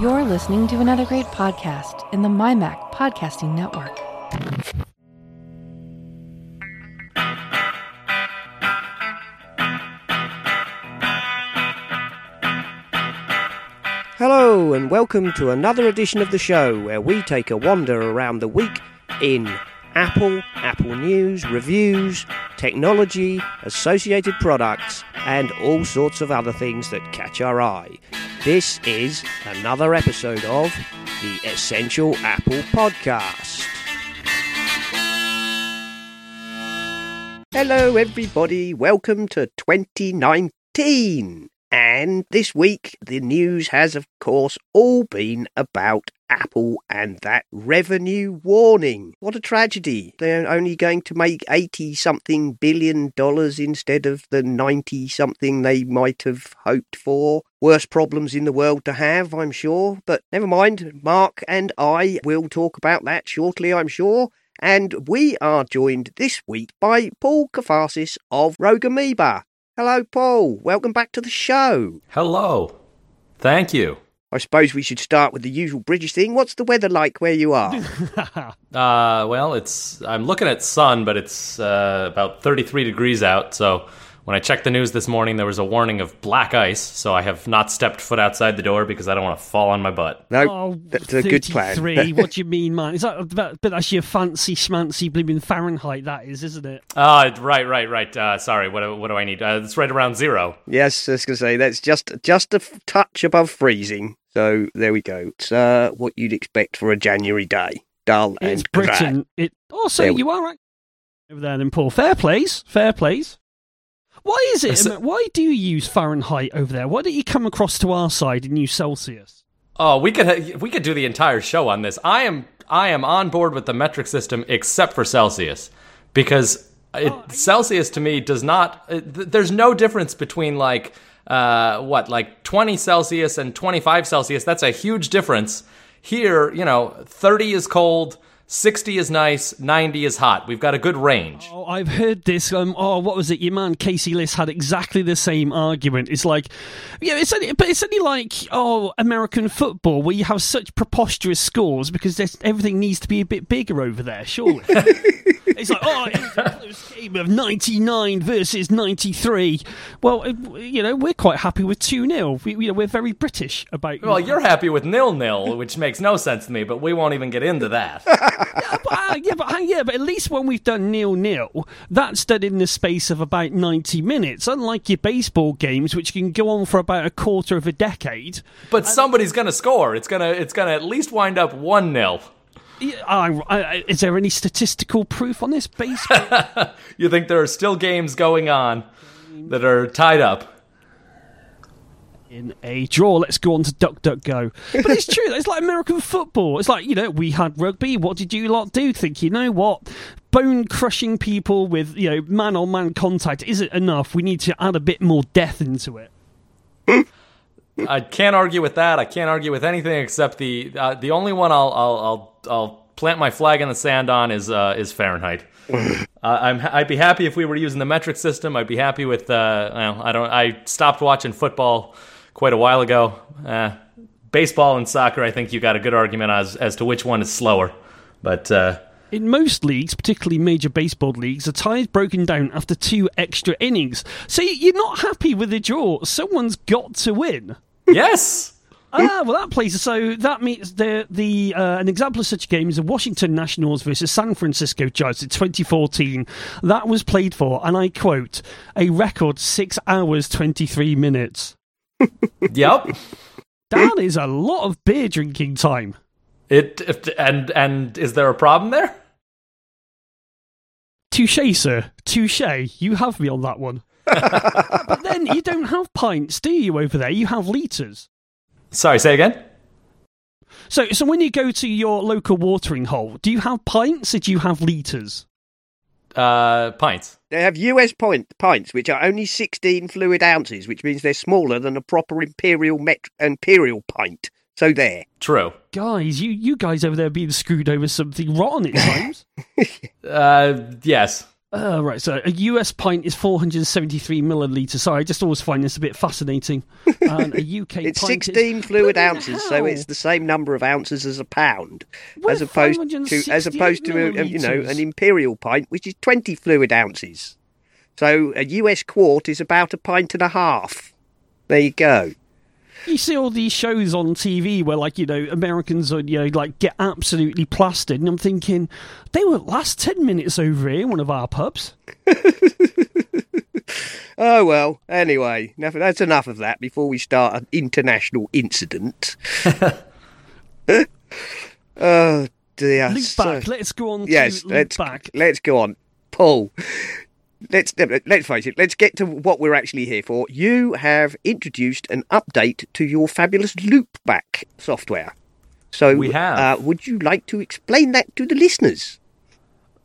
You're listening to another great podcast in the MyMac Podcasting Network. Hello, and welcome to another edition of the show where we take a wander around the week in Apple, Apple News, reviews, technology, associated products, and all sorts of other things that catch our eye. This is another episode of the Essential Apple Podcast. Hello, everybody. Welcome to 2019. And this week, the news has, of course, all been about Apple and that revenue warning. What a tragedy. They're only going to make 80 something billion dollars instead of the 90 something they might have hoped for. Worst problems in the world to have, I'm sure. But never mind, Mark and I will talk about that shortly, I'm sure. And we are joined this week by Paul Kafasis of Rogue Amoeba. Hello, Paul. Welcome back to the show. Hello. Thank you. I suppose we should start with the usual British thing. What's the weather like where you are? Uh, well, it's I'm looking at sun, but it's uh, about 33 degrees out. So when I checked the news this morning, there was a warning of black ice. So I have not stepped foot outside the door because I don't want to fall on my butt. No, Oh, that's a good plan. what do you mean, man? Is that about, but that's your fancy schmancy blooming Fahrenheit, that is, isn't it? Ah, right, right, right. Uh, sorry. What do- what do I need? Uh, it's right around zero. yes, I was going to say that's just just a f- touch above freezing. So there we go. It's uh, what you'd expect for a January day. Dull and It's grey. Britain. It also There we- you are right over there, then Paul. Fair plays, fair plays. Why is it? So- why do you use Fahrenheit over there? Why don't you come across to our side and use Celsius? Oh, we could we could do the entire show on this. I am I am on board with the metric system except for Celsius because it, Celsius to me does not. uh, there's no difference between like uh, what like 20 Celsius and 25 Celsius. That's a huge difference. Here, you know, 30 is cold. 60 is nice, 90 is hot. We've got a good range. Oh, I've heard this. Um, oh, what was it? Your man Casey Liss had exactly the same argument. It's like, yeah, it's only, but it's only like oh, American football where you have such preposterous scores because there's, everything needs to be a bit bigger over there. Surely, it's like oh, it was a close game of ninety nine versus ninety three. Well, you know, we're quite happy with two 0 we, you know, We're very British about. Well, you're happy with nil nil, which makes no sense to me, but we won't even get into that. yeah, but, uh, yeah, but hang- yeah, but at least when we've done nil nil, that's done in the space of about ninety minutes. Unlike your baseball games, which can go on for about a quarter of a decade. But somebody's gonna score. It's gonna it's gonna at least wind up one 0 Yeah, I, I, is there any statistical proof on this baseball? You think there are still games going on that are tied up? In a draw. Let's go on to Duck Duck Go. But it's true. It's like American football. It's like you know we had rugby. What did you lot do? Think you know what? Bone crushing people with you know man on man contact isn't enough. We need to add a bit more death into it. I can't argue with that. I can't argue with anything except the uh, the only one I'll I'll I'll, I'll plant my flag in the sand on is uh, is Fahrenheit. uh, I'm I'd be happy if we were using the metric system. I'd be happy with uh, well, I don't I stopped watching football quite a while ago. Uh, baseball and soccer, I think you got a good argument as as to which one is slower, but. Uh, In most leagues, particularly major baseball leagues, a tie is broken down after two extra innings. So you're not happy with the draw. Someone's got to win. yes. Ah, well, that plays. So that means the the uh, an example of such a game is the Washington Nationals versus San Francisco Giants in 2014. That was played for, and I quote, a record six hours 23 minutes. Yep. That is a lot of beer drinking time. It and and is there a problem there? Touche, sir. Touche. You have me on that one. but then you don't have pints, do you? Over there, you have liters. Sorry, say again. So, so when you go to your local watering hole, do you have pints or do you have liters? Uh, pints. They have US point, pints, which are only 16 fluid ounces, which means they're smaller than a proper imperial met- imperial pint. So there. True. Guys, you, you guys over there being screwed over something rotten at times. Uh, yes. Uh, right, so a US pint is 473 millilitres. Sorry, I just always find this a bit fascinating. And a UK It's pint 16 is, fluid ounces, so it's the same number of ounces as a pound, We're as opposed to as opposed to a, you know an imperial pint, which is 20 fluid ounces. So a US quart is about a pint and a half. There you go. You see all these shows on TV where, like, you know, Americans are, you know, like get absolutely plastered, and I'm thinking they won't last ten minutes over here in one of our pubs. Oh well. Anyway, enough, that's enough of that before we start an international incident. oh dear. So- back. Let's go on yes, to let's back. let's go on, Paul. Let's let's face it. Let's get to what we're actually here for. You have introduced an update to your fabulous Loopback software. So We have. Uh, would you like to explain that to the listeners?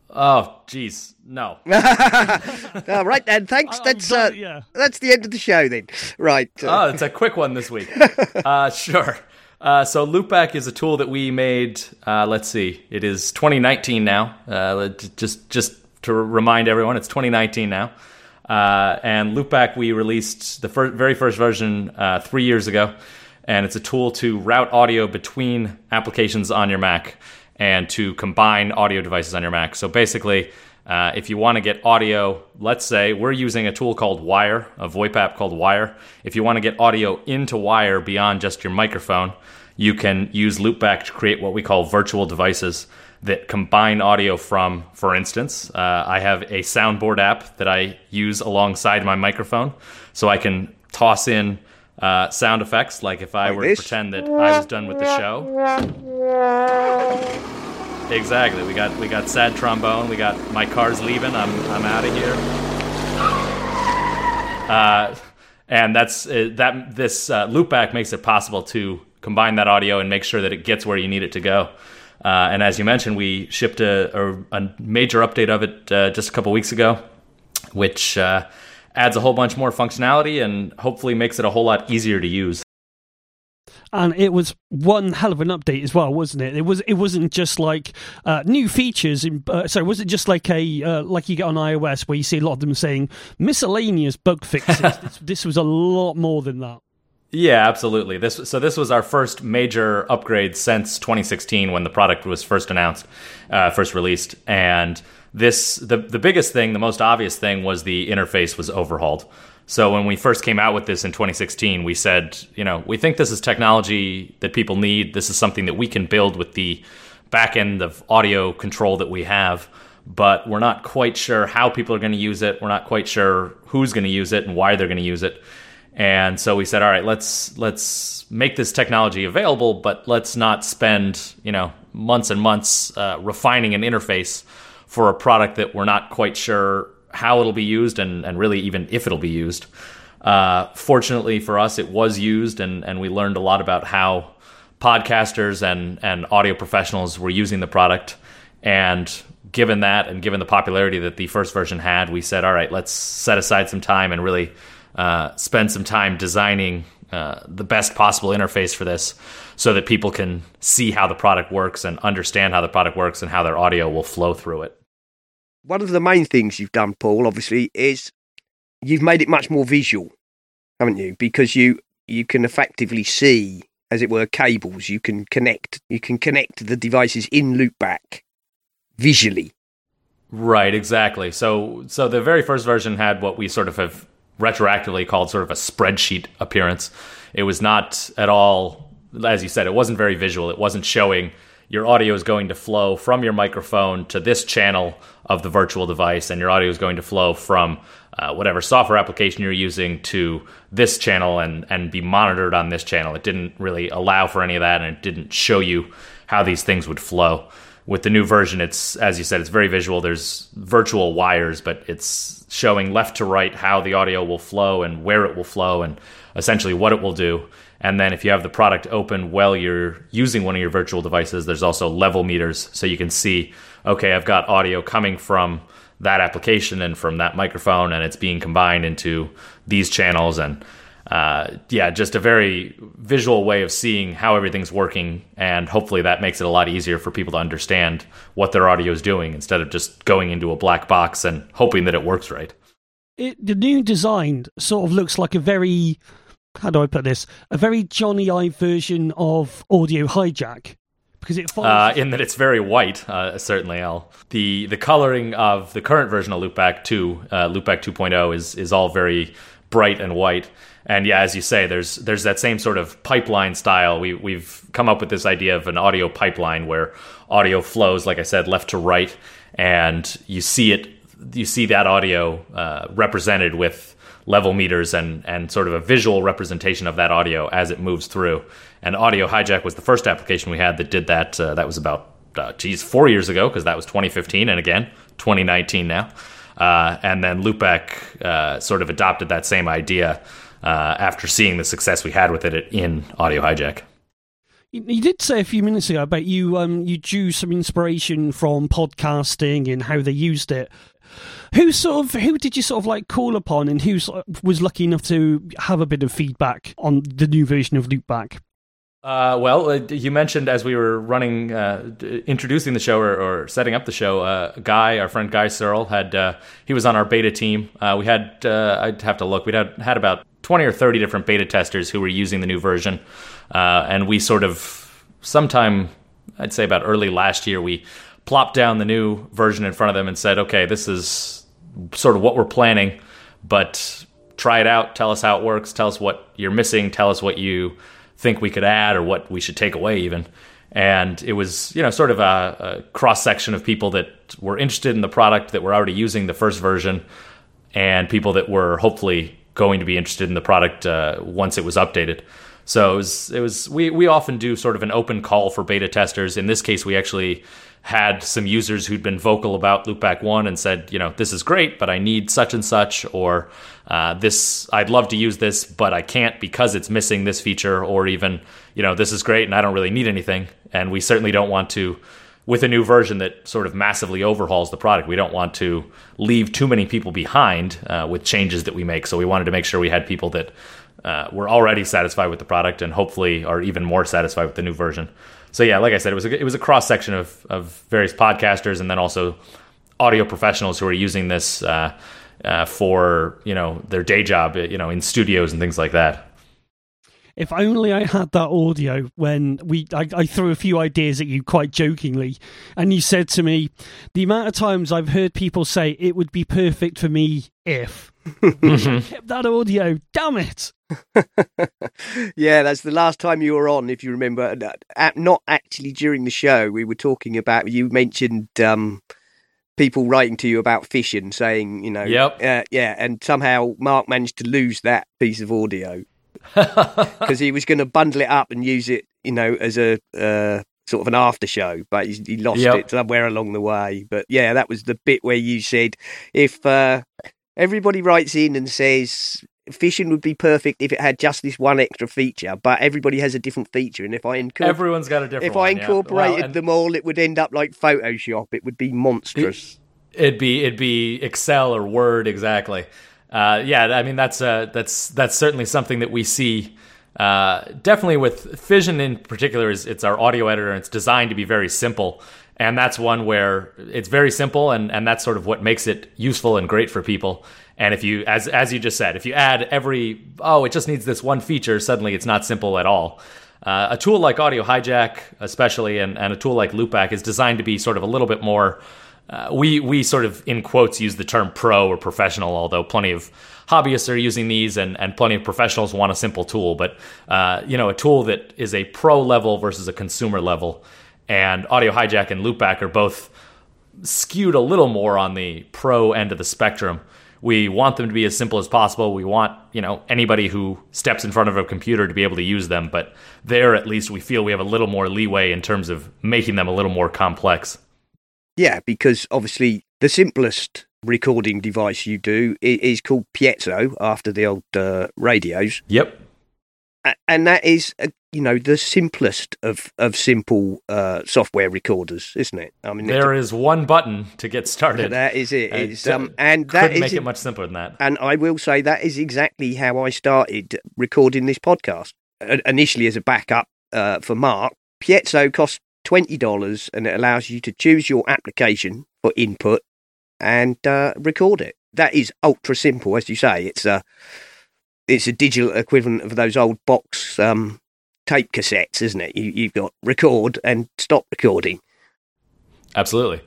Oh, jeez, no. All right then. Thanks. That's uh, yeah. that's the end of the show then. Right. uh, Oh, it's a quick one this week. Uh, sure. Uh, so Loopback is a tool that we made. Uh, let's see, it is 2019 now. Uh, just just to remind everyone, it's 2019 now. Uh, and Loopback we released the fir- very first version uh, three years ago, and it's a tool to route audio between applications on your Mac and to combine audio devices on your Mac. So basically. Uh, if you want to get audio, let's say we're using a tool called Wire, a VoIP app called Wire. If you want to get audio into Wire beyond just your microphone, you can use Loopback to create what we call virtual devices that combine audio from, for instance, uh, I have a soundboard app that I use alongside my microphone, so I can toss in uh, sound effects, like if I Like were this? to pretend that I was done with the show. Exactly. We got we got sad trombone. We got my car's leaving. I'm I'm out of here. Uh, and that's uh, that. This uh, loopback makes it possible to combine that audio and make sure that it gets where you need it to go. Uh, and as you mentioned, we shipped a, a, a major update of it uh, just a couple weeks ago, which uh, adds a whole bunch more functionality and hopefully makes it a whole lot easier to use. and it was one hell of an update as well, wasn't it? It was. It wasn't just like uh, new features. In, uh, sorry, was it just like a uh, like you get on iOS where you see a lot of them saying miscellaneous bug fixes? this, this was a lot more than that. Yeah, absolutely. This so this was our first major upgrade since 2016 when the product was first announced, uh, first released, and this the the biggest thing, the most obvious thing was the interface was overhauled. So when we first came out with this in 2016, we said, you know, we think this is technology that people need. This is something that we can build with the back end of audio control that we have, but we're not quite sure how people are going to use it. We're not quite sure who's going to use it and why they're going to use it. And so we said, all right, let's let's make this technology available, but let's not spend you know months and months uh, refining an interface for a product that we're not quite sure how it'll be used and, and really even if it'll be used. Uh, fortunately for us, it was used, and, and we learned a lot about how podcasters and, and audio professionals were using the product. And given that, and given the popularity that the first version had, we said, all right, let's set aside some time and really uh, spend some time designing uh, the best possible interface for this so that people can see how the product works and understand how the product works and how their audio will flow through it. one of the main things you've done, Paul, obviously, is you've made it much more visual, haven't you? Because you you can effectively see, as it were, cables. You can connect. You can connect the devices in loopback visually. Right, exactly. So so the very first version had what we sort of have retroactively called sort of a spreadsheet appearance. It was not at all as you said, it wasn't very visual. It wasn't showing your audio is going to flow from your microphone to this channel of the virtual device, and your audio is going to flow from uh, whatever software application you're using to this channel and, and be monitored on this channel. It didn't really allow for any of that, and it didn't show you how these things would flow. With the new version, it's as you said, it's very visual. There's virtual wires, but it's showing left to right how the audio will flow and where it will flow and essentially what it will do. And then if you have the product open while you're using one of your virtual devices, there's also level meters so you can see, okay, I've got audio coming from that application and from that microphone, and it's being combined into these channels. And uh, yeah, just a very visual way of seeing how everything's working, and hopefully that makes it a lot easier for people to understand what their audio is doing instead of just going into a black box and hoping that it works right. It, the new design sort of looks like a very, how do I put this? A very Jony Ive version of Audio Hijack. Because it follows... uh, in that it's very white, uh, certainly. Al. the the coloring of the current version of Loopback 2, uh, Loopback 2.0, is is all very bright and white. And yeah, as you say, there's there's that same sort of pipeline style. We we've come up with this idea of an audio pipeline where audio flows, like I said, left to right, and you see it, you see that audio uh, represented with level meters and and sort of a visual representation of that audio as it moves through. And Audio Hijack was the first application we had that did that. Uh, that was about uh, geez four years ago because that was 2015, and again 2019 now. Uh, and then Loopback uh, sort of adopted that same idea uh, after seeing the success we had with it in Audio Hijack. You did say a few minutes ago about you um, you drew some inspiration from podcasting and how they used it. Who sort of who did you sort of like call upon, and who was lucky enough to have a bit of feedback on the new version of Loopback? Uh, well, uh, you mentioned as we were running, uh, introducing the show or, or, setting up the show, uh, Guy, our friend Guy Serle, had uh, he was on our beta team. Uh, we had I'd have to look. We had had about twenty or thirty different beta testers who were using the new version, and we sort of sometime I'd say about early last year we plopped down the new version in front of them and said, okay, this is sort of what we're planning, but try it out. Tell us how it works. Tell us what you're missing. Tell us what you think we could add or what we should take away even. And it was you know sort of a, a, cross section of people that were interested in the product that were already using the first version and people that were hopefully going to be interested in the product uh, once it was updated. So it was, it was we, we often do sort of an open call for beta testers. In this case we actually had some users who'd been vocal about loopback 1 and said you know this is great but i need such and such or uh, this I'd love to use this, but I can't because it's missing this feature, or even you know this is great and I don't really need anything. And we certainly don't want to, with a new version that sort of massively overhauls the product, we don't want to leave too many people behind uh, with changes that we make. So we wanted to make sure we had people that uh, were already satisfied with the product and hopefully are even more satisfied with the new version. So yeah, like I said, it was a, it was a cross section of of various podcasters and then also audio professionals who are using this uh, uh, for you know their day job, you know, in studios and things like that. If only I had that audio when we I, I, threw a few ideas at you quite jokingly, and you said to me, "The amount of times I've heard people say it would be perfect for me if." kept that audio. Damn it! yeah, that's the last time you were on, if you remember. Not actually during the show. We were talking about. You mentioned um, people writing to you about Fission, saying, you know, yep. Uh, yeah, and somehow Mark managed to lose that piece of audio because he was going to bundle it up and use it, you know, as a uh, sort of an after show, but he, he lost yep. it somewhere along the way. But yeah, that was the bit where you said if uh, everybody writes in and says Fission would be perfect if it had just this one extra feature, but everybody has a different feature, and if I incorporate, everyone's got a different. If one, I incorporated yeah. well, them all, it would end up like Photoshop. It would be monstrous. It, would be it'd be Excel or Word exactly. Uh, yeah, I mean that's uh, that's that's certainly something that we see. Uh, definitely with Fission in particular, is it's our audio editor and it's designed to be very simple. And that's one where it's very simple, and, and that's sort of what makes it useful and great for people. And if you, as as you just said, if you add every oh, it just needs this one feature, suddenly it's not simple at all. Uh, a tool like Audio Hijack, especially, and, and a tool like Loopback is designed to be sort of a little bit more. Uh, we we sort of in quotes use the term pro or professional, although plenty of hobbyists are using these, and, and plenty of professionals want a simple tool. But uh, you know, a tool that is a pro level versus a consumer level, and Audio Hijack and Loopback are both skewed a little more on the pro end of the spectrum. We want them to be as simple as possible. We want, you know, anybody who steps in front of a computer to be able to use them, but there at least we feel we have a little more leeway in terms of making them a little more complex. Yeah, because obviously the simplest recording device you do is called piezo after the old uh, radios. Yep. And that is, uh, you know, the simplest of of simple uh, software recorders, isn't it? I mean, there is one button to get started. That is it. It's, um, and that is make it much simpler than that. And I will say that is exactly how I started recording this podcast uh, initially as a backup uh, for Mark. Piezo cost $20 and it allows you to choose your application for input and uh, record it. That is ultra simple, as you say. It's a, it's a digital equivalent of those old box um, tape cassettes, isn't it? You, you've got record and stop recording. Absolutely.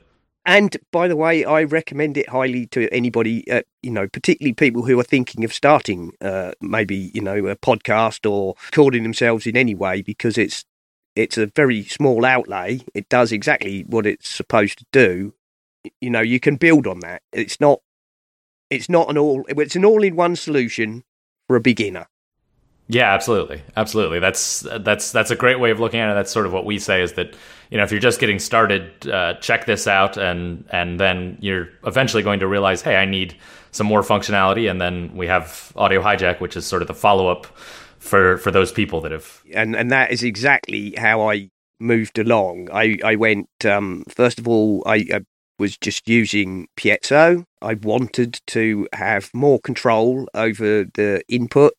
And by the way, I recommend it highly to anybody, uh, you know, particularly people who are thinking of starting uh, maybe, you know, a podcast or recording themselves in any way because it's it's a very small outlay. It does exactly what it's supposed to do. You know, you can build on that. It's not it's not an all it's an all in one solution for a beginner. Yeah, absolutely, absolutely. That's that's that's a great way of looking at it. That's sort of what we say is that you know if you're just getting started, uh, check this out, and and then you're eventually going to realize, hey, I need some more functionality, and then we have Audio Hijack, which is sort of the follow up for for those people that have. and and that is exactly how I moved along. I I went um, first of all. I, I was just using Piezo. I wanted to have more control over the input,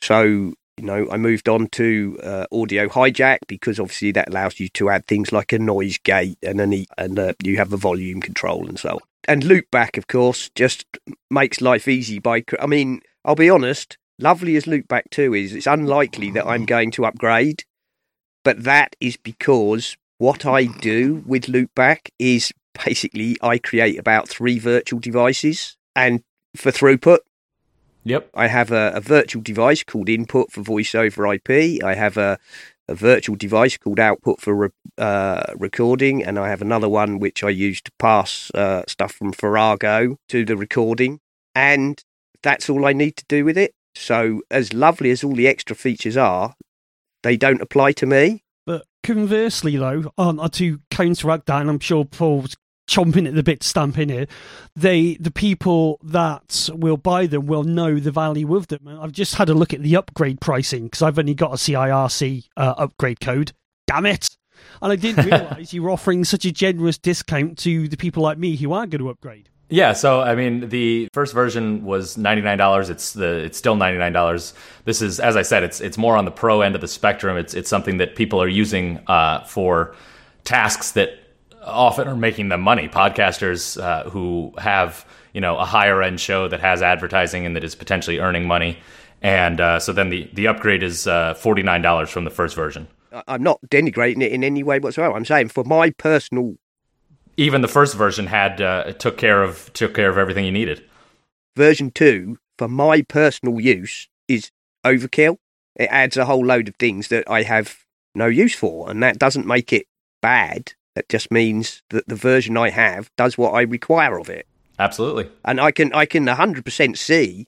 so you know I moved on to uh, Audio Hijack because obviously that allows you to add things like a noise gate and an e- and uh, you have a volume control and so on. And Loopback, of course, just makes life easy by. I mean, I'll be honest lovely as Loopback 2 is, it's unlikely that I'm going to upgrade. But that is because what I do with Loopback is basically I create about three virtual devices. And for throughput, Yep. I have a, a virtual device called input for voice over IP. I have a, a virtual device called output for re, uh, recording. And I have another one which I use to pass uh, stuff from Farrago to the recording. And that's all I need to do with it. So, as lovely as all the extra features are, they don't apply to me. But conversely, though, um, to counteract that, and I'm sure Paul's chomping at the bit to stamp in here, they the people that will buy them will know the value of them. And I've just had a look at the upgrade pricing because I've only got a CIRC uh, upgrade code. Damn it! And I didn't realise you were offering such a generous discount to the people like me who are going to upgrade. Yeah, so I mean, the first version was ninety nine dollars. It's the it's still ninety nine dollars. This is, as I said, it's it's more on the pro end of the spectrum. It's it's something that people are using uh, for tasks that often are making them money. Podcasters uh, who have you know a higher end show that has advertising and that is potentially earning money, and uh, so then the the upgrade is uh, forty nine dollars from the first version. I'm not denigrating it in any way whatsoever. I'm saying for my personal Even the first version had uh, took care of took care of everything you needed. version two, for my personal use, is overkill. It adds a whole load of things that I have no use for, and that doesn't make it bad. That just means that the version I have does what I require of it. Absolutely. and I can I can hundred percent see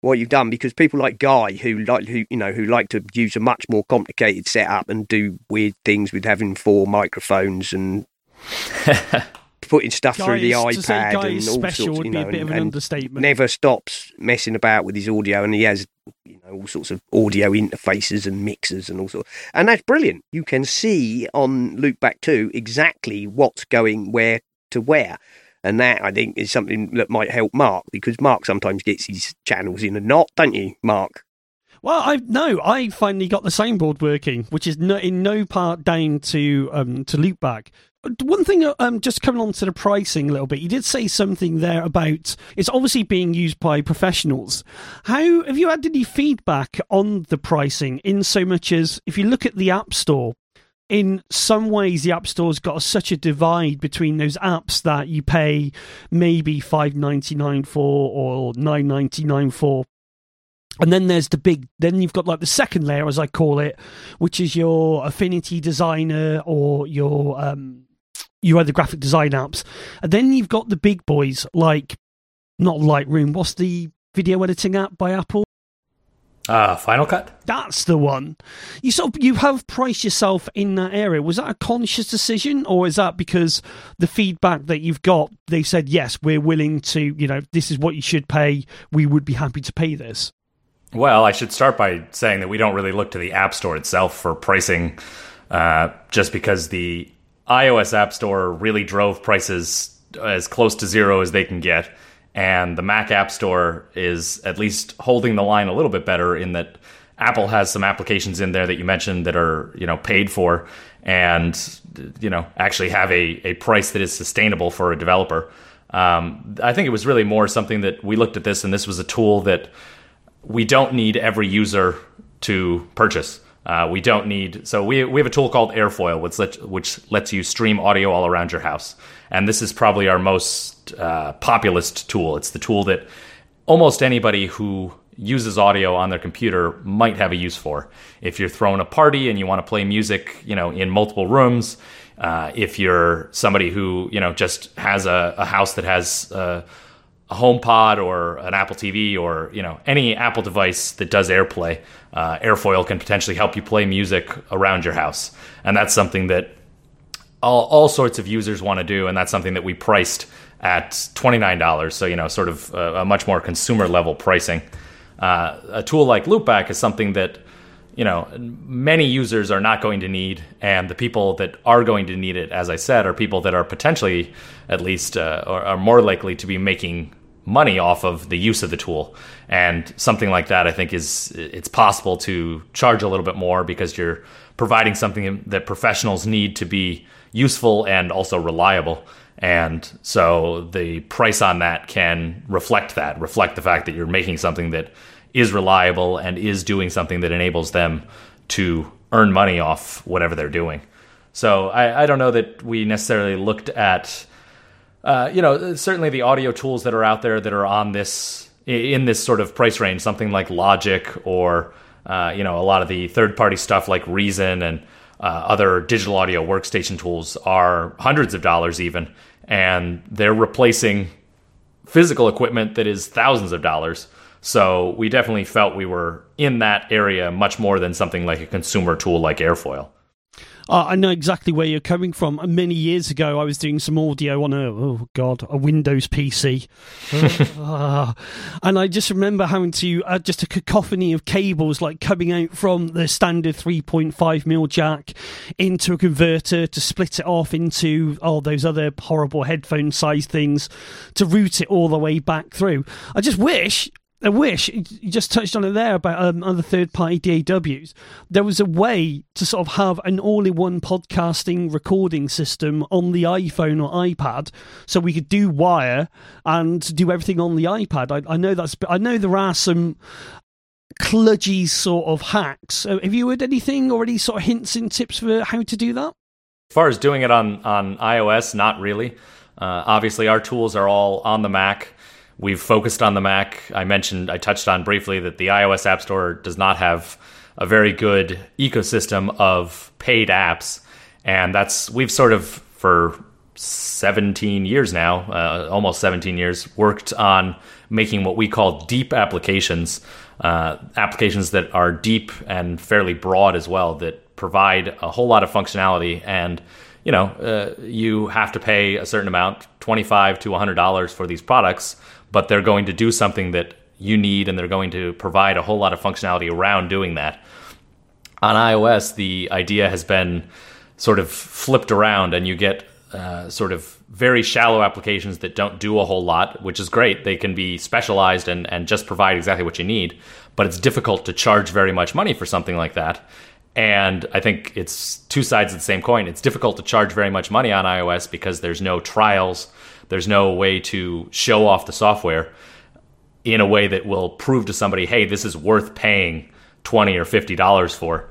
what you've done because people like Guy who like who you know who like to use a much more complicated setup and do weird things with having four microphones and putting stuff through the Guys, to say iPad and all special sorts, would you be a know, bit of and, an and understatement. never stops messing about with his audio and he has you know all sorts of audio interfaces and mixers and all sorts and that's brilliant. You can see on Loopback 2 exactly what's going where to where. And that I think is something that might help Mark because Mark sometimes gets his channels in a knot, don't you, Mark? Well, I no, I finally got the soundboard working, which is no, in no part down to um, to Loopback. One thing, um, just coming on to the pricing a little bit, you did say something there about it's obviously being used by professionals. How have you had any feedback on the pricing? In so much as if you look at the App Store, in some ways the App Store's got such a divide between those apps that you pay maybe five ninety nine for or nine ninety nine for, and then there's the big then you've got like the second layer as i call it which is your affinity designer or your um your other graphic design apps. And then you've got the big boys like not lightroom. What's the video editing app by apple? Uh, Final Cut. that's the one. You sort of you have priced yourself in that area. Was that a conscious decision or is that because the feedback that you've got they said yes we're willing to you know this is what you should pay. We would be happy to pay this. Well, I should start by saying that we don't really look to the App Store itself for pricing, uh, just because the iOS App Store really drove prices as close to zero as they can get. And the Mac App Store is at least holding the line a little bit better in that Apple has some applications in there that you mentioned that are you know paid for and you know actually have a, a price that is sustainable for a developer. Um, I think it was really more something that we looked at this and this was a tool that we don't need every user to purchase. Uh, we don't need so we we have a tool called Airfoil, which lets, which lets you stream audio all around your house, and this is probably our most uh, populist tool. It's the tool that almost anybody who uses audio on their computer might have a use for. If you're throwing a party and you want to play music, you know, in multiple rooms, uh, if you're somebody who you know just has a, a house that has a, HomePod or an Apple TV or you know any Apple device that does AirPlay, uh, Airfoil can potentially help you play music around your house, and that's something that all, all sorts of users want to do, and that's something that we priced at twenty nine dollars. So you know, sort of a, a much more consumer level pricing. Uh, a tool like Loopback is something that you know many users are not going to need, and the people that are going to need it, as I said, are people that are potentially, at least, uh, or are more likely to be making money off of the use of the tool. And something like that, I think, is it's possible to charge a little bit more because you're providing something that professionals need to be useful and also reliable. And so the price on that can reflect that, reflect the fact that you're making something that is reliable and is doing something that enables them to earn money off whatever they're doing. So I, I don't know that we necessarily looked at, uh, you know, certainly the audio tools that are out there that are on this in this sort of price range, something like Logic or uh, you know a lot of the third party stuff like Reason and uh, other digital audio workstation tools are hundreds of dollars even, and they're replacing physical equipment that is thousands of dollars. So we definitely felt we were in that area much more than something like a consumer tool like Airfoil. Uh, I know exactly where you're coming from. Many years ago, I was doing some audio on a oh god a Windows PC, uh, and I just remember having to uh, just a cacophony of cables like coming out from the standard 3.5 mil jack into a converter to split it off into all those other horrible headphone size things to route it all the way back through. I just wish I wish you just touched on it there about um, other third party DAWs. There was a way to sort of have an all in one podcasting recording system on the iPhone or iPad, so we could do wire and do everything on the iPad. I, I know that's. I know there are some kludgy sort of hacks. Have you heard anything or any sort of hints and tips for how to do that? As far as doing it on on iOS, not really. Uh, obviously, our tools are all on the Mac. We've focused on the Mac. I mentioned, I touched on briefly that the iOS App Store does not have a very good ecosystem of paid apps. And that's, we've sort of, for 17 years now, uh, almost 17 years, worked on making what we call deep applications, uh, applications that are deep and fairly broad as well, that provide a whole lot of functionality. And, you know, uh, you have to pay a certain amount, 25 to $100 for these products but they're going to do something that you need and they're going to provide a whole lot of functionality around doing that. On iOS, the idea has been sort of flipped around and you get uh, sort of very shallow applications that don't do a whole lot, which is great. They can be specialized and, and just provide exactly what you need, but it's difficult to charge very much money for something like that. And I think it's two sides of the same coin. It's difficult to charge very much money on iOS because there's no trials there's no way to show off the software in a way that will prove to somebody, hey, this is worth paying twenty or fifty dollars for.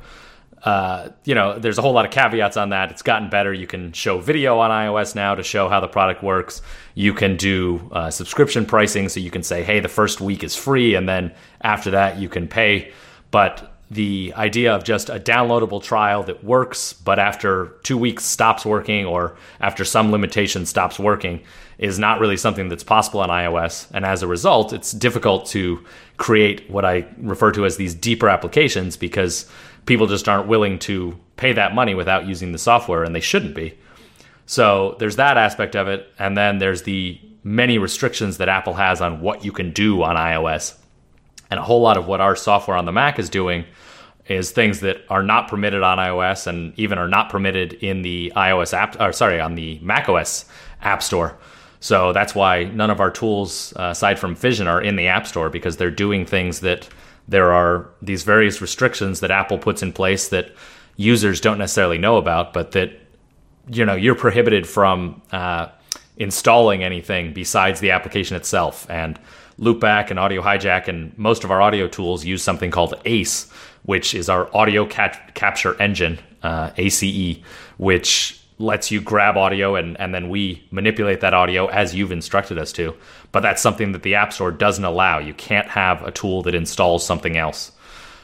Uh, you know, there's a whole lot of caveats on that. It's gotten better. You can show video on iOS now to show how the product works. You can do uh, subscription pricing, so you can say, hey, the first week is free, and then after that you can pay. But the idea of just a downloadable trial that works, but after two weeks stops working or after some limitation stops working is not really something that's possible on iOS. And as a result, it's difficult to create what I refer to as these deeper applications because people just aren't willing to pay that money without using the software, and they shouldn't be. So there's that aspect of it. And then there's the many restrictions that Apple has on what you can do on iOS. And a whole lot of what our software on the Mac is doing is things that are not permitted on iOS and even are not permitted in the iOS app, or sorry, on the macOS App Store. So that's why none of our tools, uh, aside from Fission, are in the App Store because they're doing things that there are these various restrictions that Apple puts in place that users don't necessarily know about, but that you know you're prohibited from uh, installing anything besides the application itself. And Loopback and Audio Hijack and most of our audio tools use something called ACE, which is our audio cat- capture engine, uh, ACE, which lets you grab audio and, and then we manipulate that audio as you've instructed us to. But that's something that the App Store doesn't allow. You can't have a tool that installs something else.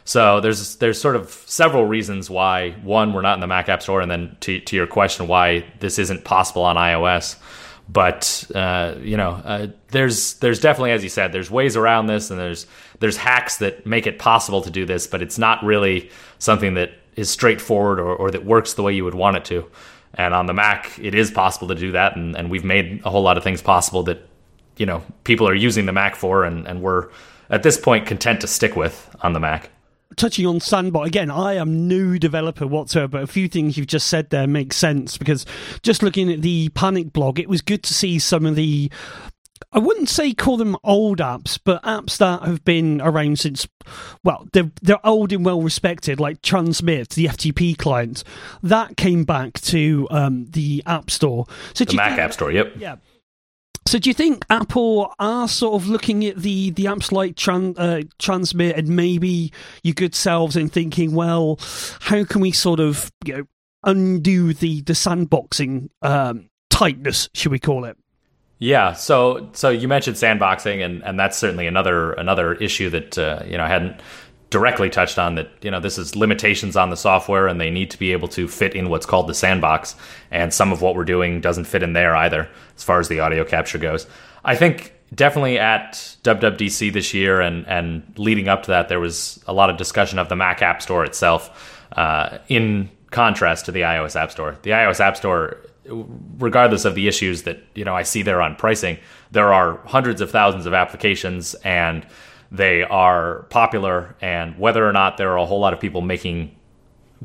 So there's there's sort of several reasons why one we're not in the Mac App Store, and then to to your question why this isn't possible on iOS. But uh, you know, uh, there's there's definitely, as you said, there's ways around this, and there's there's hacks that make it possible to do this, but it's not really something that is straightforward or, or that works the way you would want it to. And on the Mac, it is possible to do that, and, and we've made a whole lot of things possible that you know people are using the Mac for, and, and we're at this point content to stick with on the Mac. Touching on Sandbox again, I am no developer whatsoever, but a few things you've just said there make sense because just looking at the Panic blog, it was good to see some of the I wouldn't say call them old apps, but apps that have been around since, well, they're, they're old and well respected, like Transmit, the FTP client. That came back to um, the App Store. So the Mac think, App Store, yep. Yeah. So do you think Apple are sort of looking at the, the apps like tran, uh, Transmit and maybe your good selves and thinking, well, how can we sort of you know undo the the sandboxing um, tightness, should we call it? Yeah, so so you mentioned sandboxing, and, and that's certainly another another issue that uh, you know I hadn't directly touched on. That you know this is limitations on the software, and they need to be able to fit in what's called the sandbox. And some of what we're doing doesn't fit in there either, as far as the audio capture goes. I think definitely at WWDC this year, and and leading up to that, there was a lot of discussion of the Mac App Store itself. Uh, in contrast to the iOS App Store, the iOS App Store regardless of the issues that you know I see there on pricing, there are hundreds of thousands of applications and they are popular. And whether or not there are a whole lot of people making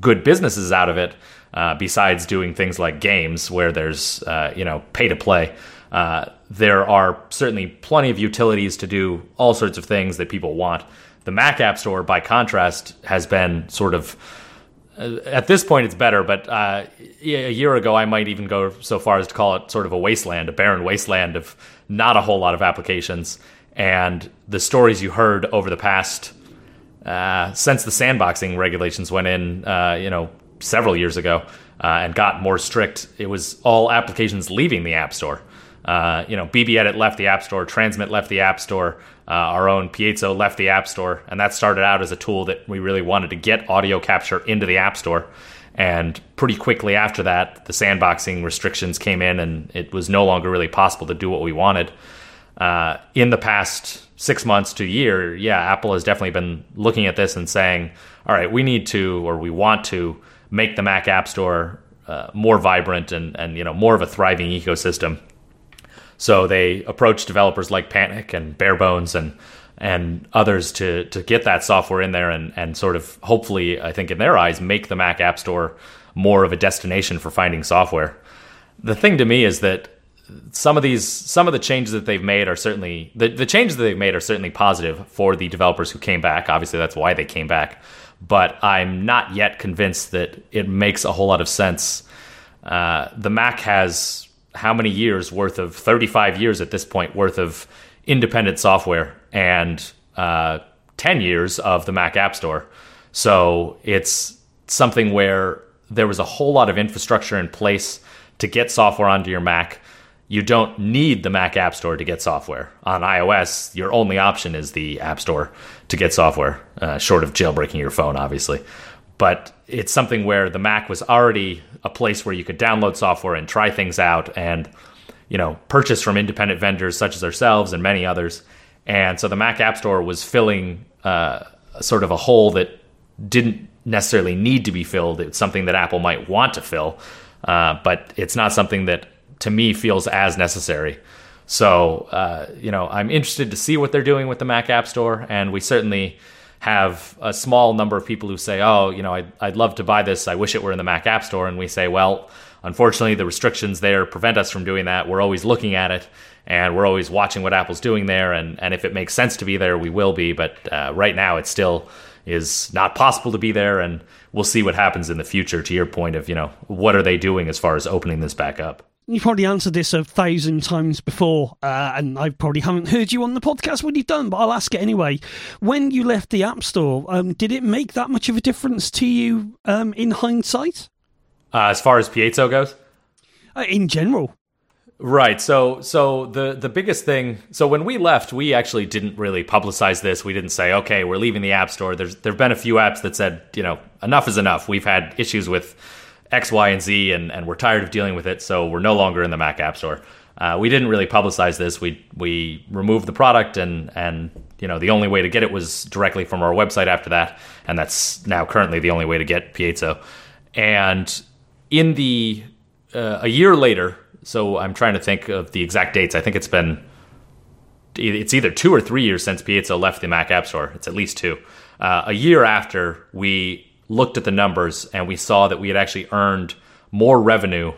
good businesses out of it, uh, besides doing things like games where there's uh, you know pay to play, uh, there are certainly plenty of utilities to do all sorts of things that people want. The Mac App Store, by contrast, has been sort of uh, at this point it's better, but uh, a year ago I might even go so far as to call it sort of a wasteland, a barren wasteland of not a whole lot of applications. And the stories you heard over the past uh, since the sandboxing regulations went in, uh, you know, several years ago uh, and got more strict, it was all applications leaving the App Store. Uh, you know, BB Edit left the App Store, Transmit left the App Store. Uh, our own Piezo left the App Store, and that started out as a tool that we really wanted to get audio capture into the App Store. And pretty quickly after that, the sandboxing restrictions came in, and it was no longer really possible to do what we wanted. Uh, in the past six months to year, yeah, Apple has definitely been looking at this and saying, all right, we need to, or we want to, make the Mac App Store uh, more vibrant and, and you know more of a thriving ecosystem. So they approached developers like Panic and Barebones and and others to to get that software in there and and sort of hopefully I think in their eyes make the Mac App Store more of a destination for finding software. The thing to me is that some of these some of the changes that they've made are certainly the, the changes that they've made are certainly positive for the developers who came back. Obviously that's why they came back. But I'm not yet convinced that it makes a whole lot of sense. Uh, the Mac has how many years worth of 35 years at this point worth of independent software and uh, 10 years of the Mac App Store. So it's something where there was a whole lot of infrastructure in place to get software onto your Mac. You don't need the Mac App Store to get software. On iOS, your only option is the App Store to get software, uh, short of jailbreaking your phone, obviously but it's something where the Mac was already a place where you could download software and try things out and you know purchase from independent vendors such as ourselves and many others. And so the Mac App Store was filling uh, sort of a hole that didn't necessarily need to be filled. It's something that Apple might want to fill, uh, but it's not something that to me feels as necessary. So, uh, you know, I'm interested to see what they're doing with the Mac App Store, and we certainly have a small number of people who say, "Oh, you know, I'd, I'd love to buy this. I wish it were in the Mac App Store." And we say, "Well, unfortunately, the restrictions there prevent us from doing that. We're always looking at it, and we're always watching what Apple's doing there. And and if it makes sense to be there, we will be. But uh, right now, it still is not possible to be there, and we'll see what happens in the future. To your point of, you know, what are they doing as far as opening this back up?" You've probably answered this a thousand times before, uh, and I probably haven't heard you on the podcast when you've done, but I'll ask it anyway. When you left the App Store, um, did it make that much of a difference to you um, in hindsight? Uh, as far as Piezo goes? Uh, in general. Right. So so the the biggest thing so when we left, we actually didn't really publicize this. We didn't say, "Okay, we're leaving the App Store." There's there've been a few apps that said, you know, enough is enough. We've had issues with X, Y, and Z, and, and we're tired of dealing with it, so we're no longer in the Mac App Store. Uh, we didn't really publicize this. We we removed the product, and and you know the only way to get it was directly from our website after that, and that's now currently the only way to get Piezo. And in the uh, a year later, so I'm trying to think of the exact dates. I think it's been it's either two or three years since Piezo left the Mac App Store. It's at least two. Uh, a year after we looked at the numbers and we saw that we had actually earned more revenue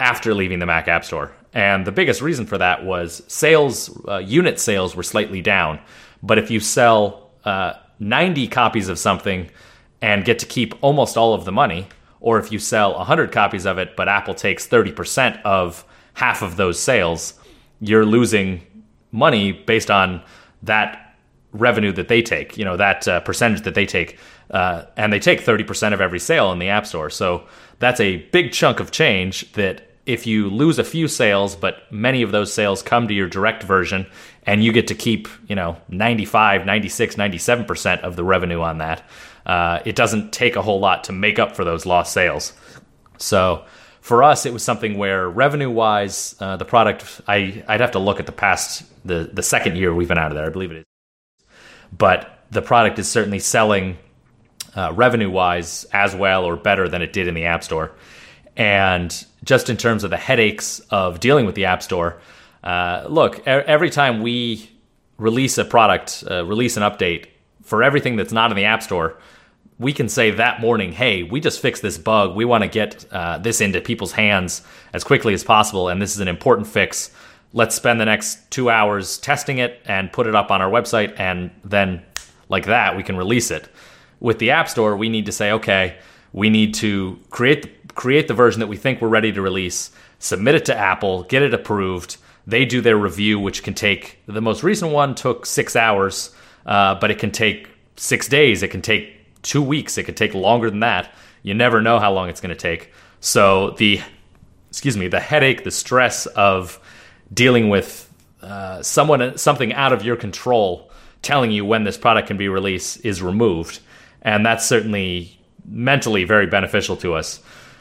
after leaving the Mac App Store. And the biggest reason for that was sales, uh, unit sales were slightly down. But if you sell uh, 90 copies of something and get to keep almost all of the money, or if you sell 100 copies of it, but Apple takes 30% of half of those sales, you're losing money based on that revenue that they take, you know, that uh, percentage that they take. Uh, and they take 30% of every sale in the App Store. So that's a big chunk of change that if you lose a few sales, but many of those sales come to your direct version and you get to keep, you know, 95, 96, 97% of the revenue on that, uh, it doesn't take a whole lot to make up for those lost sales. So for us, it was something where revenue wise, uh, the product, I, I'd have to look at the past, the, the second year we've been out of there, I believe it is. But the product is certainly selling uh, revenue wise as well or better than it did in the App Store. And just in terms of the headaches of dealing with the App Store, uh, look, every time we release a product, uh, release an update for everything that's not in the App Store, we can say that morning, hey, we just fixed this bug. We want to get uh, this into people's hands as quickly as possible, and this is an important fix. Let's spend the next two hours testing it and put it up on our website, and then, like that, we can release it with the App Store, we need to say, okay, we need to create the, create the version that we think we're ready to release, submit it to Apple, get it approved. They do their review, which can take the most recent one took six hours, uh, but it can take six days. It can take two weeks. It could take longer than that. You never know how long it's going to take. So the excuse me, the headache, the stress of dealing with uh, someone something out of your control telling you when this product can be released is removed and that's certainly mentally very beneficial to us.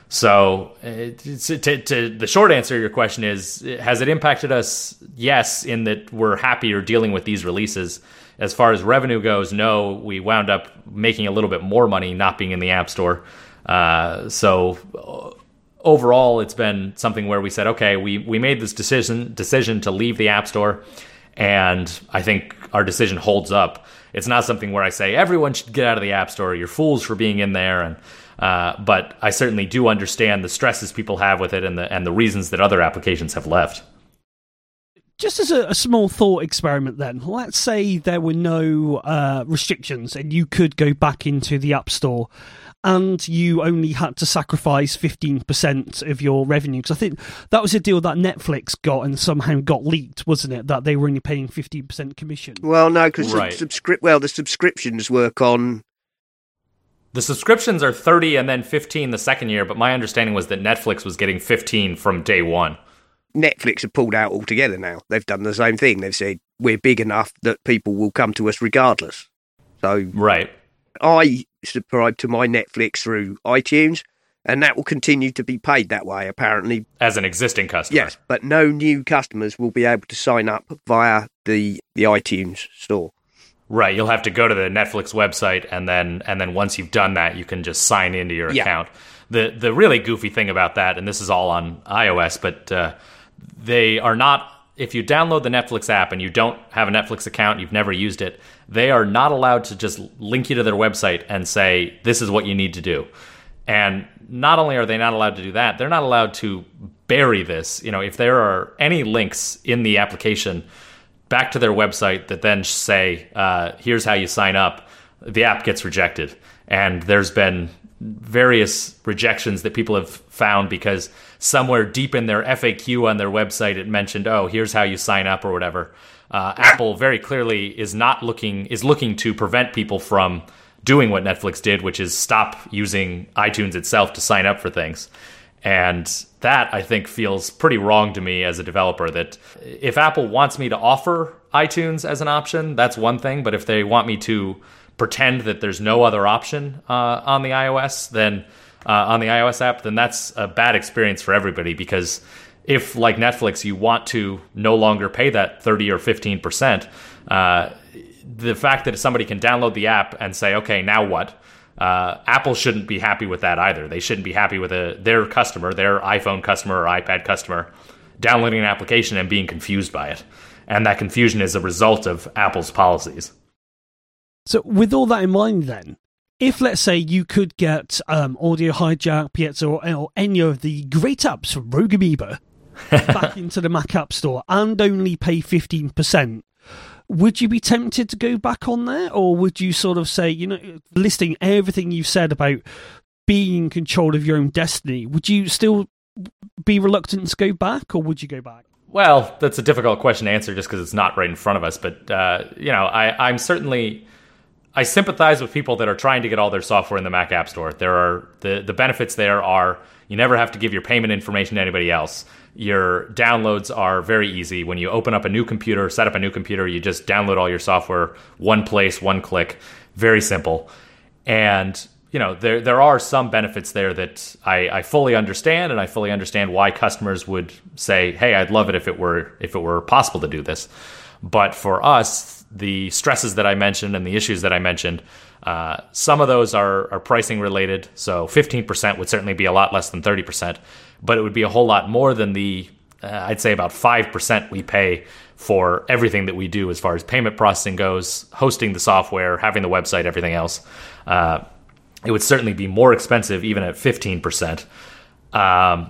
So, to, to, the short answer to your question is Has it impacted us? Yes, in that we're happier dealing with these releases. As far as revenue goes, no, we wound up making a little bit more money not being in the App Store. Uh, so, overall, it's been something where we said, okay, we, we made this decision decision to leave the App Store, and I think our decision holds up it's not something where I say everyone should get out of the app store. You're fools for being in there, and uh, but I certainly do understand the stresses people have with it and the and the reasons that other applications have left. Just as a, a small thought experiment, then, let's say there were no uh, restrictions and you could go back into the App Store and you only had to sacrifice 15% of your revenue. Because I think that was a deal that Netflix got and somehow got leaked, wasn't it? That they were only paying 15% commission. Well, no, because right. the, subscri- well, the subscriptions work on. The subscriptions are 30 and then 15 the second year, but my understanding was that Netflix was getting 15 from day one. Netflix have pulled out altogether now. They've done the same thing. They've said, we're big enough that people will come to us regardless. So. Right. I subscribe to my Netflix through iTunes, and that will continue to be paid that way, apparently. As an existing customer. Yes, but no new customers will be able to sign up via the, the iTunes store. Right, you'll have to go to the Netflix website, and then and then once you've done that, you can just sign into your yeah. account. The the really goofy thing about that, and this is all on iOS, but uh, they are not if you download the Netflix app and you don't have a Netflix account, you've never used it, they are not allowed to just link you to their website and say, this is what you need to do. And not only are they not allowed to do that, they're not allowed to bury this. You know, if there are any links in the application back to their website that then say, uh, here's how you sign up, the app gets rejected. And there's been various rejections that people have found because somewhere deep in their FAQ on their website it mentioned, oh, here's how you sign up or whatever. Uh, Apple very clearly is not looking is looking to prevent people from doing what Netflix did, which is stop using iTunes itself to sign up for things. And that I think feels pretty wrong to me as a developer. That if Apple wants me to offer iTunes as an option, that's one thing. But if they want me to pretend that there's no other option uh, on the iOS, then uh, on the iOS app, then that's a bad experience for everybody. Because if, like Netflix, you want to no longer pay that 30 or 15 percent, uh, the fact that somebody can download the app and say, okay, now what? Uh, Apple shouldn't be happy with that either. They shouldn't be happy with a, their customer, their iPhone customer or iPad customer, downloading an application and being confused by it. And that confusion is a result of Apple's policies. So, with all that in mind, then, if let's say you could get um, Audio Hijack, Piezo, or, or, any of the great apps from Rogue Amoeba back into the Mac App Store and only pay 15%, would you be tempted to go back on there, or would you sort of say, you know, listing everything you've said about being in control of your own destiny, would you still be reluctant to go back, or would you go back? Well, that's a difficult question to answer just because it's not right in front of us. But uh, you know, I, I'm certainly I sympathize with people that are trying to get all their software in the Mac App Store. There are the the benefits there are you never have to give your payment information to anybody else. Your downloads are very easy. When you open up a new computer, set up a new computer, you just download all your software one place, one click. Very simple. And you know there there are some benefits there that I, I fully understand, and I fully understand why customers would say, "Hey, I'd love it if it were if it were possible to do this." But for us, the stresses that I mentioned and the issues that I mentioned, uh, some of those are, are pricing related. So 15% would certainly be a lot less than 30% but it would be a whole lot more than the uh, I'd say about 5% we pay for everything that we do as far as payment processing goes, hosting the software, having the website, everything else. Uh, it would certainly be more expensive even at 15%. Um,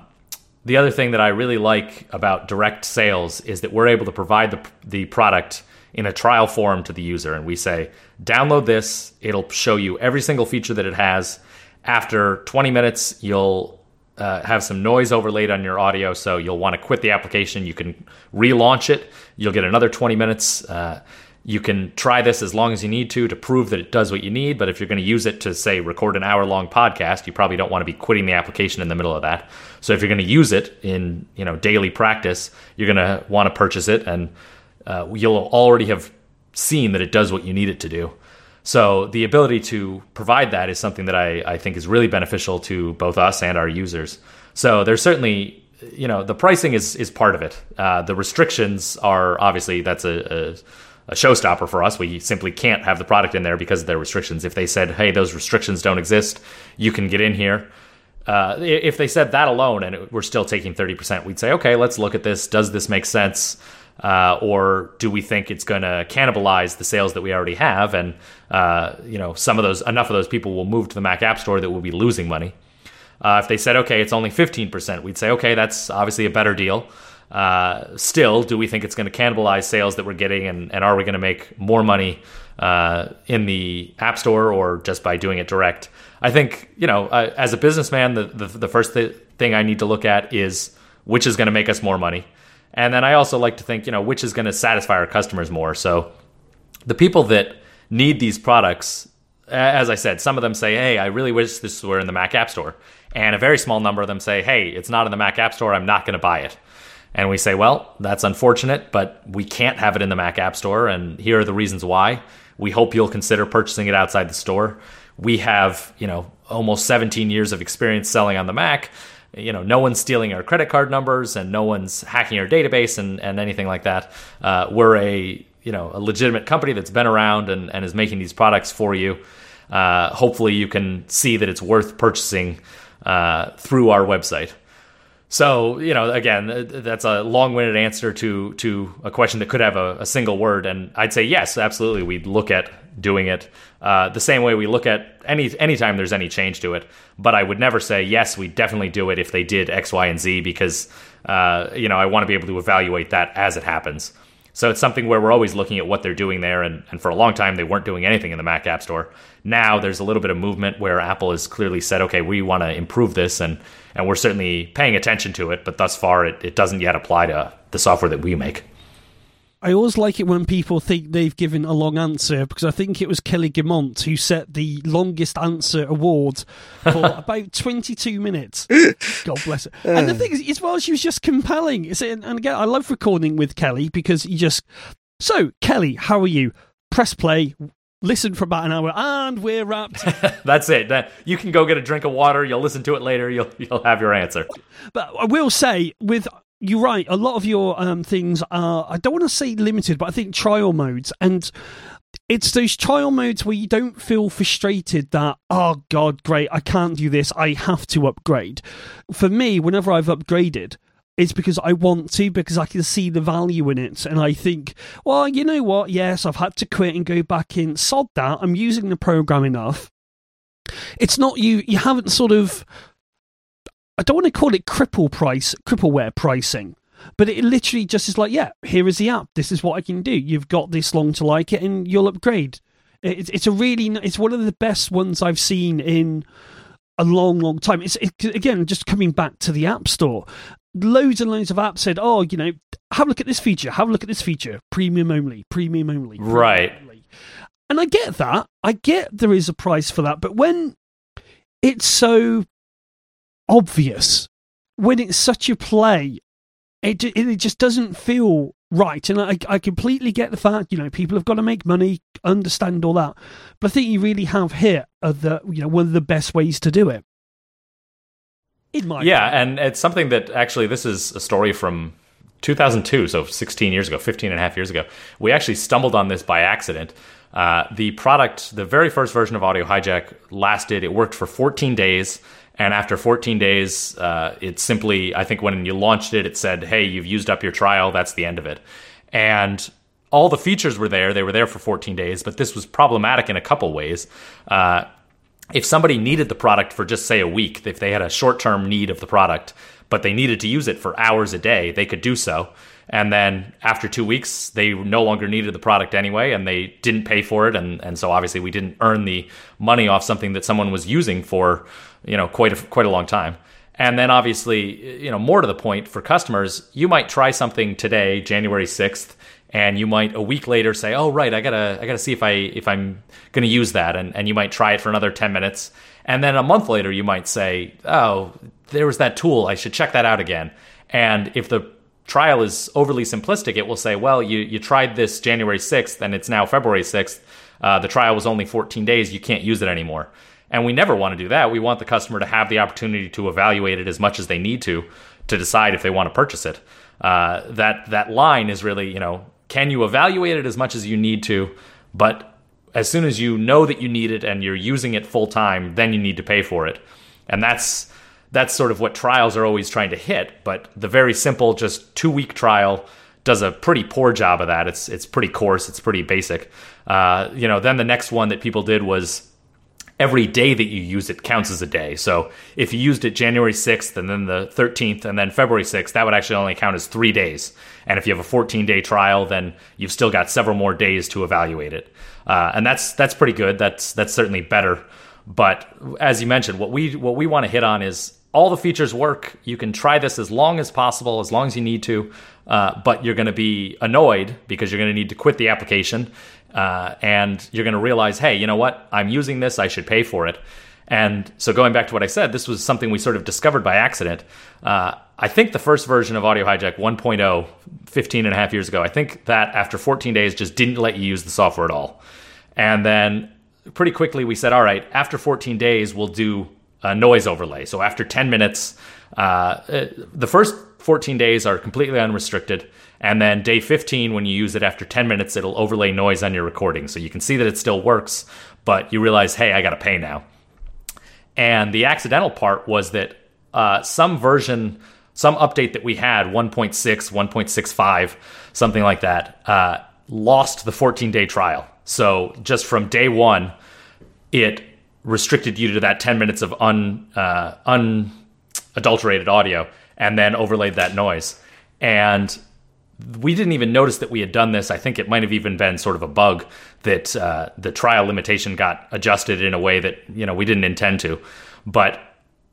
the other thing that I really like about direct sales is that we're able to provide the, the product in a trial form to the user. And we say, download this, it'll show you every single feature that it has. After 20 minutes, you'll uh, have some noise overlaid on your audio, so you'll want to quit the application. You can relaunch it. You'll get another 20 minutes. Uh, you can try this as long as you need to to prove that it does what you need. But if you're going to use it to, say, record an hour long podcast, you probably don't want to be quitting the application in the middle of that. So if you're going to use it in you know daily practice, you're going to want to purchase it, and uh, you'll already have seen that it does what you need it to do. So the ability to provide that is something that I, I think is really beneficial to both us and our users. So there's certainly, you know, the pricing is is part of it. Uh, the restrictions are obviously that's a, a a showstopper for us. We simply can't have the product in there because of their restrictions. If they said, "Hey, those restrictions don't exist, you can get in here," uh, if they said that alone and we're still taking thirty percent, we'd say, "Okay, let's look at this. Does this make sense?" Uh, or do we think it's going to cannibalize the sales that we already have? And uh, you know, some of those, enough of those people will move to the Mac App Store that we'll be losing money. Uh, if they said, okay, it's only 15%, we'd say, okay, that's obviously a better deal. Uh, still, do we think it's going to cannibalize sales that we're getting, and, and are we going to make more money uh, in the App Store or just by doing it direct? I think, you know, uh, as a businessman, the, the, the first th- thing I need to look at is which is going to make us more money. And then I also like to think, you know, which is going to satisfy our customers more. So the people that need these products, as I said, some of them say, hey, I really wish this were in the Mac App Store. And a very small number of them say, hey, it's not in the Mac App Store. I'm not going to buy it. And we say, well, that's unfortunate, but we can't have it in the Mac App Store. And here are the reasons why. We hope you'll consider purchasing it outside the store. We have, you know, almost 17 years of experience selling on the Mac you know, no one's stealing our credit card numbers and no one's hacking our database and, and anything like that. Uh, we're a you know a legitimate company that's been around and, and is making these products for you. Uh, hopefully, you can see that it's worth purchasing uh, through our website. So you know, again, that's a long-winded answer to to a question that could have a, a single word, and I'd say yes, absolutely. We'd look at doing it uh, the same way we look at any anytime there's any change to it. But I would never say yes, we definitely do it if they did X, Y, and Z because uh, you know I want to be able to evaluate that as it happens. So it's something where we're always looking at what they're doing there, and, and for a long time they weren't doing anything in the Mac App Store. Now there's a little bit of movement where Apple has clearly said, okay, we want to improve this, and and we're certainly paying attention to it, but thus far it, it doesn't yet apply to the software that we make. I always like it when people think they've given a long answer because I think it was Kelly Guimont who set the longest answer award for about 22 minutes. God bless her. And the uh. thing is, as well, she was just compelling. And again, I love recording with Kelly because you just. So, Kelly, how are you? Press play, listen for about an hour, and we're wrapped. That's it. You can go get a drink of water. You'll listen to it later. You'll you'll have your answer. But I will say, with you're right. A lot of your um, things are, I don't want to say limited, but I think trial modes. And it's those trial modes where you don't feel frustrated that, oh God, great, I can't do this. I have to upgrade. For me, whenever I've upgraded, it's because I want to, because I can see the value in it. And I think, well, you know what? Yes, I've had to quit and go back in. Sod that. I'm using the program enough. It's not you, you haven't sort of I don't want to call it cripple price, crippleware pricing, but it literally just is like, yeah, here is the app. This is what I can do. You've got this long to like it, and you'll upgrade. It's it's a really it's one of the best ones I've seen in a long, long time. It's it, again just coming back to the App Store. Loads and loads of apps said, "Oh, you know, have a look at this feature. Have a look at this feature. Premium only. Premium only. Premium right." Only. And I get that. I get there is a price for that, but when it's so obvious when it's such a play. It it just doesn't feel right, and I I completely get the fact you know people have got to make money, understand all that, but I think you really have hit the you know one of the best ways to do it. In my yeah, opinion. and it's something that actually this is a story from 2002, so 16 years ago, 15 and a half years ago. We actually stumbled on this by accident. Uh, the product, the very first version of Audio Hijack, lasted. It worked for 14 days. And after 14 days, uh, it simply, I think when you launched it, it said, hey, you've used up your trial. That's the end of it. And all the features were there. They were there for 14 days, but this was problematic in a couple ways. Uh, if somebody needed the product for just, say, a week, if they had a short term need of the product, but they needed to use it for hours a day, they could do so. And then after two weeks, they no longer needed the product anyway, and they didn't pay for it. And, and so obviously, we didn't earn the money off something that someone was using for you know quite a, quite a long time. And then obviously, you know, more to the point for customers, you might try something today, January 6th, and you might a week later say, "Oh, right, I got to I got to see if I if I'm going to use that." And and you might try it for another 10 minutes. And then a month later you might say, "Oh, there was that tool. I should check that out again." And if the trial is overly simplistic, it will say, "Well, you you tried this January 6th and it's now February 6th. Uh, the trial was only 14 days. You can't use it anymore." And we never want to do that. We want the customer to have the opportunity to evaluate it as much as they need to to decide if they want to purchase it. Uh, that that line is really, you know, can you evaluate it as much as you need to, but as soon as you know that you need it and you're using it full time, then you need to pay for it. And that's that's sort of what trials are always trying to hit. But the very simple, just two week trial does a pretty poor job of that. It's it's pretty coarse. It's pretty basic. Uh, you know, then the next one that people did was every day that you use it counts as a day. So if you used it January 6th and then the 13th and then February 6th, that would actually only count as three days. And if you have a 14 day trial, then you've still got several more days to evaluate it. Uh, and that's that's pretty good. That's that's certainly better. But as you mentioned, what we what we want to hit on is all the features work. You can try this as long as possible, as long as you need to. Uh, but you're going to be annoyed because you're going to need to quit the application uh, and you're going to realize, hey, you know what? I'm using this. I should pay for it. And so, going back to what I said, this was something we sort of discovered by accident. Uh, I think the first version of Audio Hijack 1.0, 15 and a half years ago, I think that after 14 days just didn't let you use the software at all. And then pretty quickly we said, all right, after 14 days, we'll do a noise overlay. So after 10 minutes, uh, the first 14 days are completely unrestricted. And then day 15, when you use it after 10 minutes, it'll overlay noise on your recording. So you can see that it still works, but you realize, hey, I got to pay now. And the accidental part was that uh, some version some update that we had 1.6, 1.65, something like that, uh, lost the 14 day trial. So just from day one, it restricted you to that 10 minutes of un, uh, unadulterated audio and then overlaid that noise. And we didn't even notice that we had done this. I think it might have even been sort of a bug that uh, the trial limitation got adjusted in a way that you know we didn't intend to. But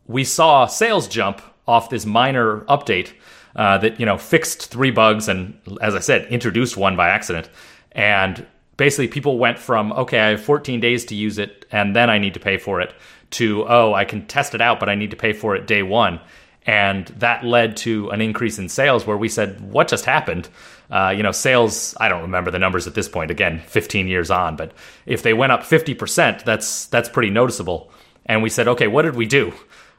we saw sales jump off this minor update uh, that you know fixed three bugs and, as I said, introduced one by accident. And basically, people went from okay, I have 14 days to use it, and then I need to pay for it, to oh, I can test it out, but I need to pay for it day one and that led to an increase in sales where we said what just happened? Uh, you know sales i don't remember the numbers at this point. Again 15 years on but if they went up 50% that's that's pretty noticeable. And we said okay what did we do?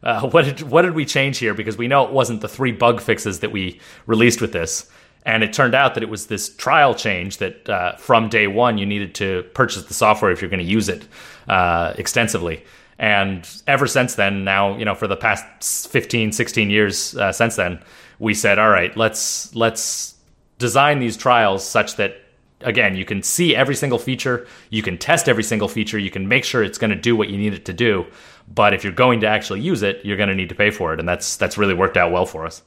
Uh, what did what did we change here? Because we know it wasn't the three bug fixes that we released with this. And it turned out that it was this trial change that uh, from day one you needed to purchase the software if you're going to use it uh, extensively and ever since then, now, you know, for the past 15, 16 years uh, since then, we said, all right, let's let's design these trials such that again, you can see every single feature, you can test every single feature, you can make sure it's going to do what you need it to do. But if you're going to actually use it, you're going to need to pay for it, and that's that's really worked out well for us.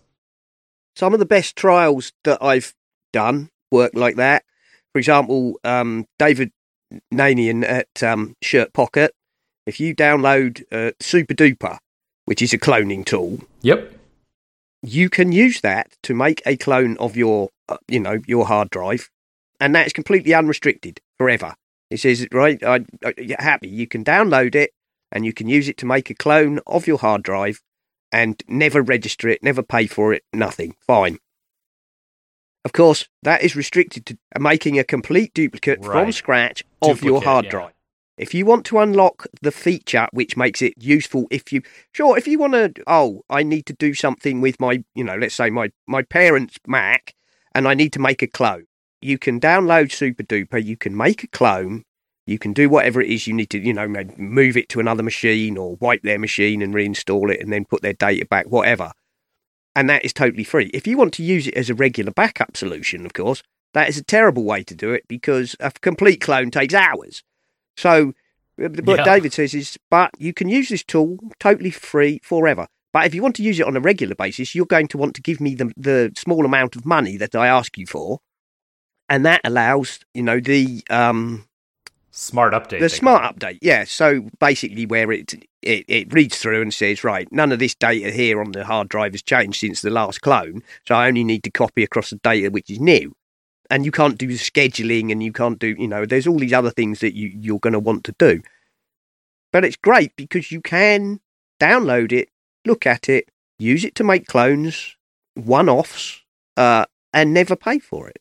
Some of the best trials that I've done work like that. For example, um, David Nanian at um, Shirt Pocket if you download uh, SuperDuper, which is a cloning tool, yep, you can use that to make a clone of your, uh, you know, your hard drive, and that is completely unrestricted forever. It says right, I, I, you're happy. You can download it and you can use it to make a clone of your hard drive, and never register it, never pay for it, nothing. Fine. Of course, that is restricted to making a complete duplicate right. from scratch of duplicate, your hard yeah. drive. If you want to unlock the feature which makes it useful, if you sure, if you want to, oh, I need to do something with my, you know, let's say my my parents' Mac, and I need to make a clone. You can download SuperDuper. You can make a clone. You can do whatever it is you need to, you know, move it to another machine or wipe their machine and reinstall it and then put their data back, whatever. And that is totally free. If you want to use it as a regular backup solution, of course, that is a terrible way to do it because a complete clone takes hours. So what yeah. David says is, but you can use this tool totally free forever. But if you want to use it on a regular basis, you're going to want to give me the, the small amount of money that I ask you for. And that allows, you know, the um, smart update. The smart update, yeah. So basically, where it, it it reads through and says, right, none of this data here on the hard drive has changed since the last clone, so I only need to copy across the data which is new and you can't do scheduling and you can't do you know there's all these other things that you you're going to want to do. But it's great because you can download it look at it use it to make clones one-offs uh, and never pay for it.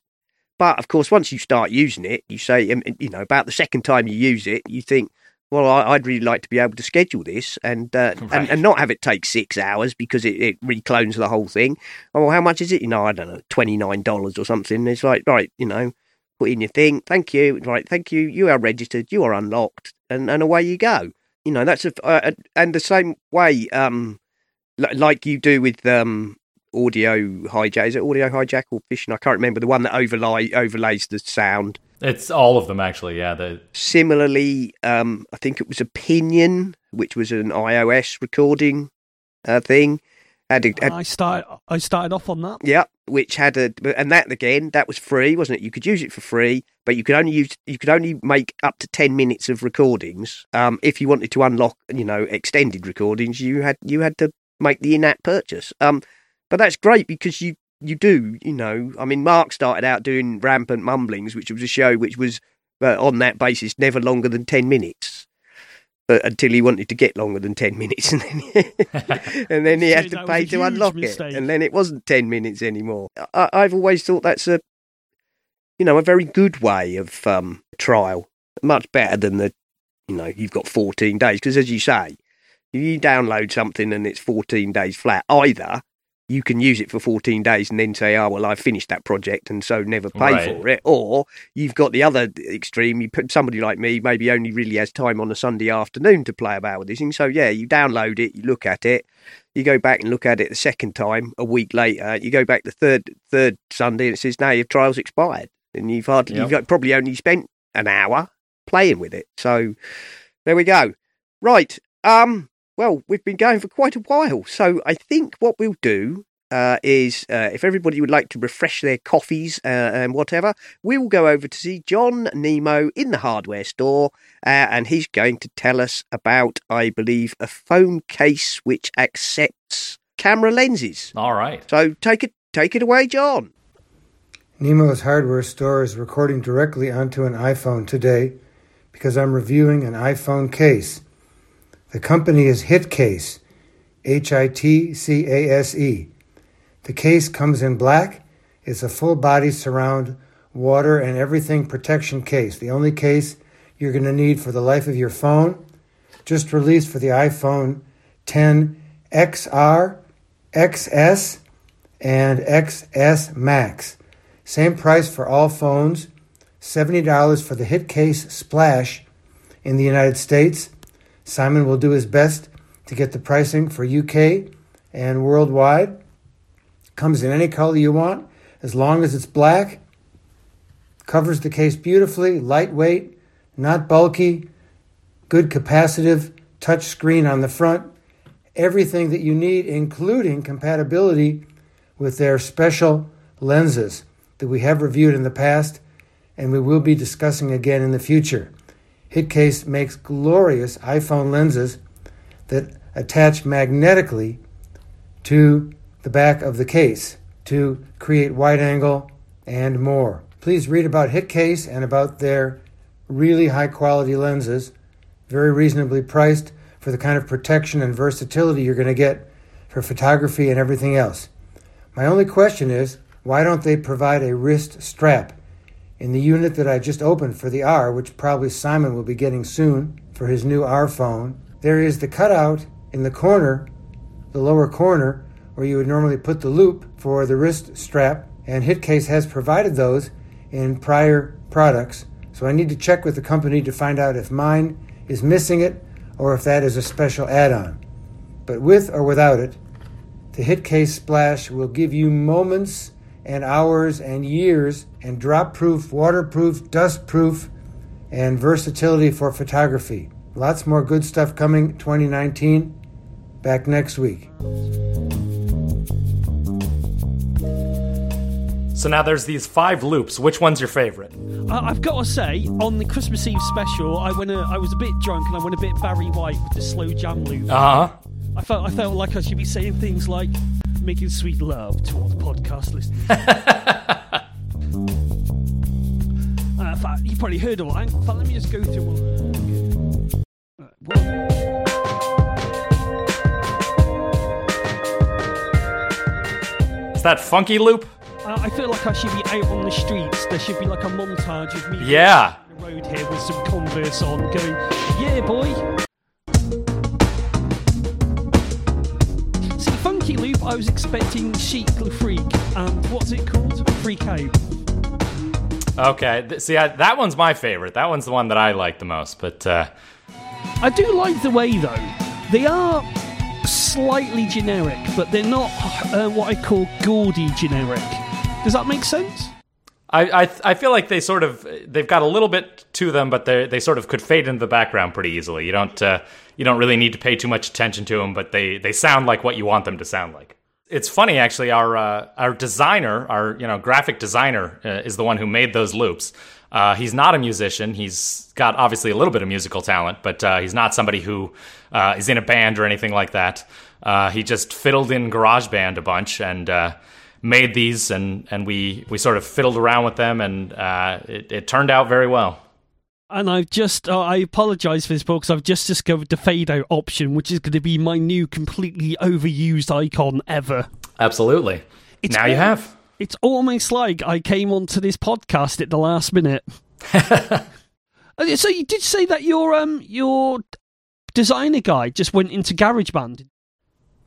But of course once you start using it you say um, you know about the second time you use it you think well, I, would really like to be able to schedule this and, uh, right. and and not have it take six hours because it, it reclones the whole thing. Oh, well, how much is it? You know, I don't know, twenty nine dollars or something. It's like right, you know, put in your thing. Thank you. Right, thank you. You are registered. You are unlocked, and and away you go. You know, that's a uh, and the same way, um, like you do with um audio hijack. Is it audio hijack or Fission? I can't remember the one that overlay overlays the sound. It's all of them, actually. Yeah. The... Similarly, um, I think it was Opinion, which was an iOS recording uh, thing. Had, a, had I started. I started off on that. Yeah, which had a and that again that was free, wasn't it? You could use it for free, but you could only use you could only make up to ten minutes of recordings. Um, if you wanted to unlock, you know, extended recordings, you had you had to make the in-app purchase. Um, but that's great because you you do, you know. I mean, Mark started out doing Rampant Mumblings, which was a show which was uh, on that basis never longer than 10 minutes. But until he wanted to get longer than 10 minutes, and then, and then he had to pay to unlock mistake. it, and then it wasn't 10 minutes anymore. I, have always thought that's a, you know, a very good way of um, trial, much better than the, you know, you've got 14 days. Because as you say, you download something and it's 14 days flat, either you can use it for 14 days and then say, oh, well, I've finished that project and so never pay Right. for it. Or you've got the other extreme. You put somebody like me, maybe only really has time on a Sunday afternoon to play about with this thing. So, yeah, you download it, you look at it, you go back and look at it the second time a week later. You go back the third third Sunday and it says, now your trial's expired. And you've hardly, Yep. you've got, probably only spent an hour playing with it. So there we go. Right. Um. Well, we've been going for quite a while, so I think what we'll do uh, is, uh, if everybody would like to refresh their coffees uh, and whatever, we will go over to see John Nemo in the hardware store, uh, and he's going to tell us about, I believe, a phone case which accepts camera lenses. All right. So take it, take it away, John. Nemo's hardware store is recording directly onto an iPhone today because I'm reviewing an iPhone case. The company is Hitcase, H I T C A S E. The case comes in black. It's a full body surround water and everything protection case. The only case you're going to need for the life of your phone. Just released for the iPhone 10 XR, XS, and XS Max. Same price for all phones. $70 for the Hitcase Splash in the United States. Simon will do his best to get the pricing for UK and worldwide. Comes in any color you want, as long as it's black. Covers the case beautifully, lightweight, not bulky, good capacitive, touch screen on the front. Everything that you need, including compatibility with their special lenses that we have reviewed in the past and we will be discussing again in the future. Hitcase makes glorious iPhone lenses that attach magnetically to the back of the case to create wide angle and more. Please read about Hitcase and about their really high quality lenses, very reasonably priced for the kind of protection and versatility you're going to get for photography and everything else. My only question is why don't they provide a wrist strap? In the unit that I just opened for the R, which probably Simon will be getting soon for his new R phone, there is the cutout in the corner, the lower corner, where you would normally put the loop for the wrist strap, and Hitcase has provided those in prior products. So I need to check with the company to find out if mine is missing it or if that is a special add on. But with or without it, the Hitcase Splash will give you moments and hours and years and drop proof, waterproof, dust proof, and versatility for photography. Lots more good stuff coming 2019. Back next week. So now there's these five loops. Which one's your favorite? I- I've got to say, on the Christmas Eve special, I went. A, I was a bit drunk and I went a bit Barry White with the slow jam loop. Uh huh. I felt. I felt like I should be saying things like making sweet love to all the podcast listeners. uh, fact, you probably heard all. that. In fact, let me just go through one. Uh, Is that funky loop? Uh, I feel like I should be out on the streets. There should be like a montage of me Yeah. road here with some Converse on, going, "Yeah, boy." I was expecting Chic Le Freak, and what's it called? Freak Out. Okay. See, I, that one's my favorite. That one's the one that I like the most. But uh, I do like the way though. They are slightly generic, but they're not uh, what I call gaudy generic. Does that make sense? I, I I feel like they sort of they've got a little bit to them, but they they sort of could fade into the background pretty easily. You don't uh, you don't really need to pay too much attention to them, but they they sound like what you want them to sound like. It's funny actually. Our uh, our designer, our you know graphic designer, uh, is the one who made those loops. Uh, he's not a musician. He's got obviously a little bit of musical talent, but uh, he's not somebody who uh, is in a band or anything like that. Uh, he just fiddled in GarageBand a bunch and uh, made these, and, and we, we sort of fiddled around with them, and uh, it, it turned out very well. And I've just, uh, I apologise for this because I've just discovered the fade out option, which is going to be my new completely overused icon ever. Absolutely. It's now you have. It's almost like I came onto this podcast at the last minute. Uh, so you did say that your um your designer guy just went into GarageBand.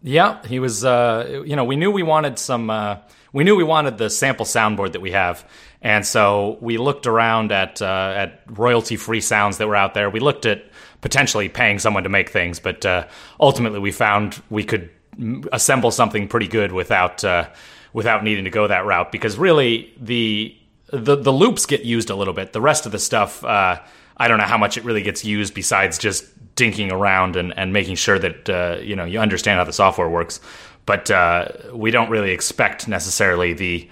Yeah, he was. Uh, you know, we knew we wanted some. Uh, we knew we wanted the sample soundboard that we have, and so we looked around at uh, at royalty free sounds that were out there. We looked at potentially paying someone to make things, but uh, ultimately we found we could assemble something pretty good without uh, without needing to go that route. Because really, the the the loops get used a little bit. The rest of the stuff, uh, I don't know how much it really gets used besides just dinking around and, and making sure that uh, you know you understand how the software works. But uh, we don't really expect necessarily the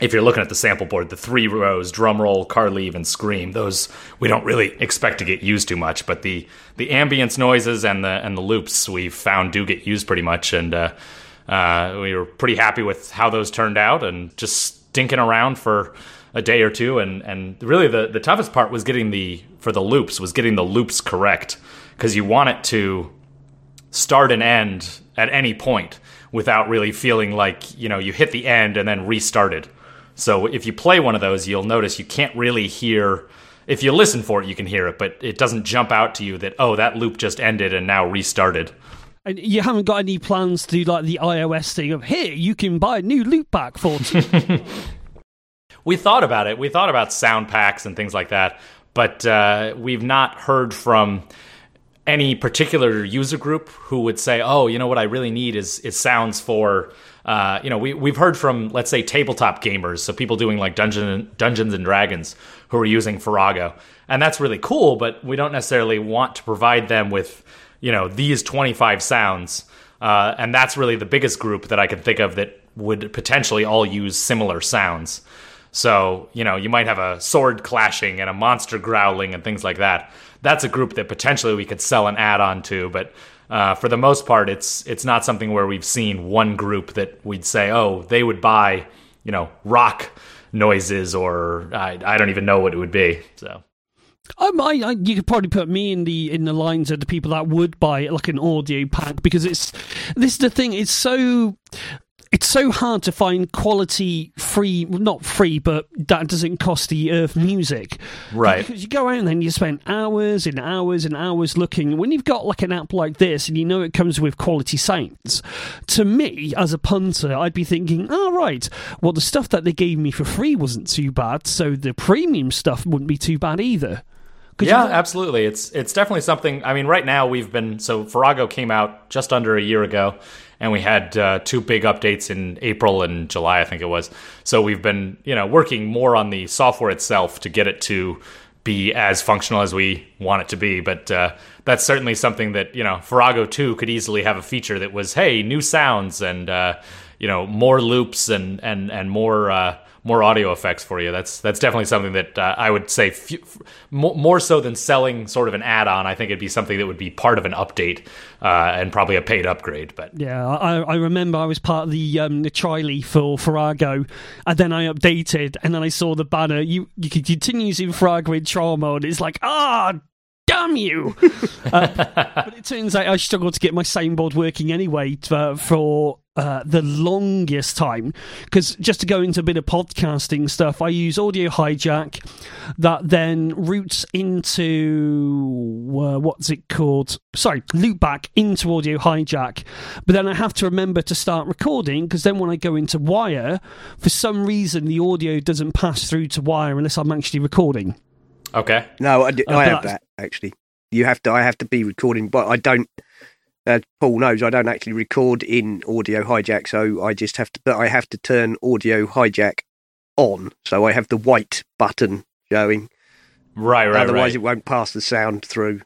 if you're looking at the sample board, the three rows, drum roll, car leave, and scream, those we don't really expect to get used too much. But the the ambience noises and the and the loops we found do get used pretty much, and uh, uh, we were pretty happy with how those turned out, and just stinking around for a day or two, and and really the the toughest part was getting the for the loops was getting the loops correct because you want it to start and end at any point without really feeling like you know you hit the end and then restarted. So if you play one of those, you'll notice you can't really hear. If you listen for it, you can hear it, but it doesn't jump out to you that oh that loop just ended and now restarted. And you haven't got any plans to do like the iOS thing of here you can buy a new loop back for. we thought about it. We thought about sound packs and things like that, but uh, we've not heard from any particular user group who would say, "Oh, you know what I really need is is sounds for." Uh, you know, we we've heard from let's say tabletop gamers, so people doing like Dungeon Dungeons and Dragons who are using Farrago, and that's really cool. But we don't necessarily want to provide them with you know these 25 sounds, uh, and that's really the biggest group that I can think of that would potentially all use similar sounds. So you know, you might have a sword clashing and a monster growling and things like that that's a group that potentially we could sell an add-on to. But uh, for the most part, it's it's not something where we've seen one group that we'd say, oh, they would buy, you know, rock noises, or I, I don't even know what it would be. So. Um, I, I, you could probably put me in the in the lines of the people that would buy like an audio pack because it's this is the thing. It's so it's so hard to find quality free not free but that doesn't cost the earth music. Right. Because you go out and then you spend hours and hours and hours looking. When you've got like an app like this and you know it comes with quality sounds to me as a punter i'd be thinking oh right. Well the stuff that they gave me for free wasn't too bad so the premium stuff wouldn't be too bad either. Yeah, absolutely. It's it's definitely something. I mean, right now we've been so Farrago came out just under a year ago, and we had uh, two big updates in April and July, I think it was. So we've been, you know, working more on the software itself to get it to be as functional as we want it to be. But uh, that's certainly something that you know, Farrago 2 could easily have a feature that was, hey, new sounds and uh, you know, more loops and and and more uh, more audio effects for you. That's that's definitely something that uh, I would say f- f- more so than selling sort of an add-on. I think it'd be something that would be part of an update uh, and probably a paid upgrade. But yeah, I, I remember I was part of the um, the Triley for Farrago, and then I updated, and then I saw the banner. You you could continue using Farrago in trial mode. It's like ah. damn you! uh, but it turns out I struggled to get my soundboard working anyway to, for uh, the longest time because just to go into a bit of podcasting stuff, I use Audio Hijack that then routes into uh, what's it called? Sorry, Loopback into Audio Hijack, but then I have to remember to start recording because then when I go into Wire, for some reason the audio doesn't pass through to Wire unless I'm actually recording. Okay. No, I, do, uh, I have that actually. You have to. I have to be recording, but I don't as Paul knows, I don't actually record in Audio Hijack, so I just have to. But I have to turn Audio Hijack on, so I have the white button showing. Right, right, Otherwise, right. it won't pass the sound through.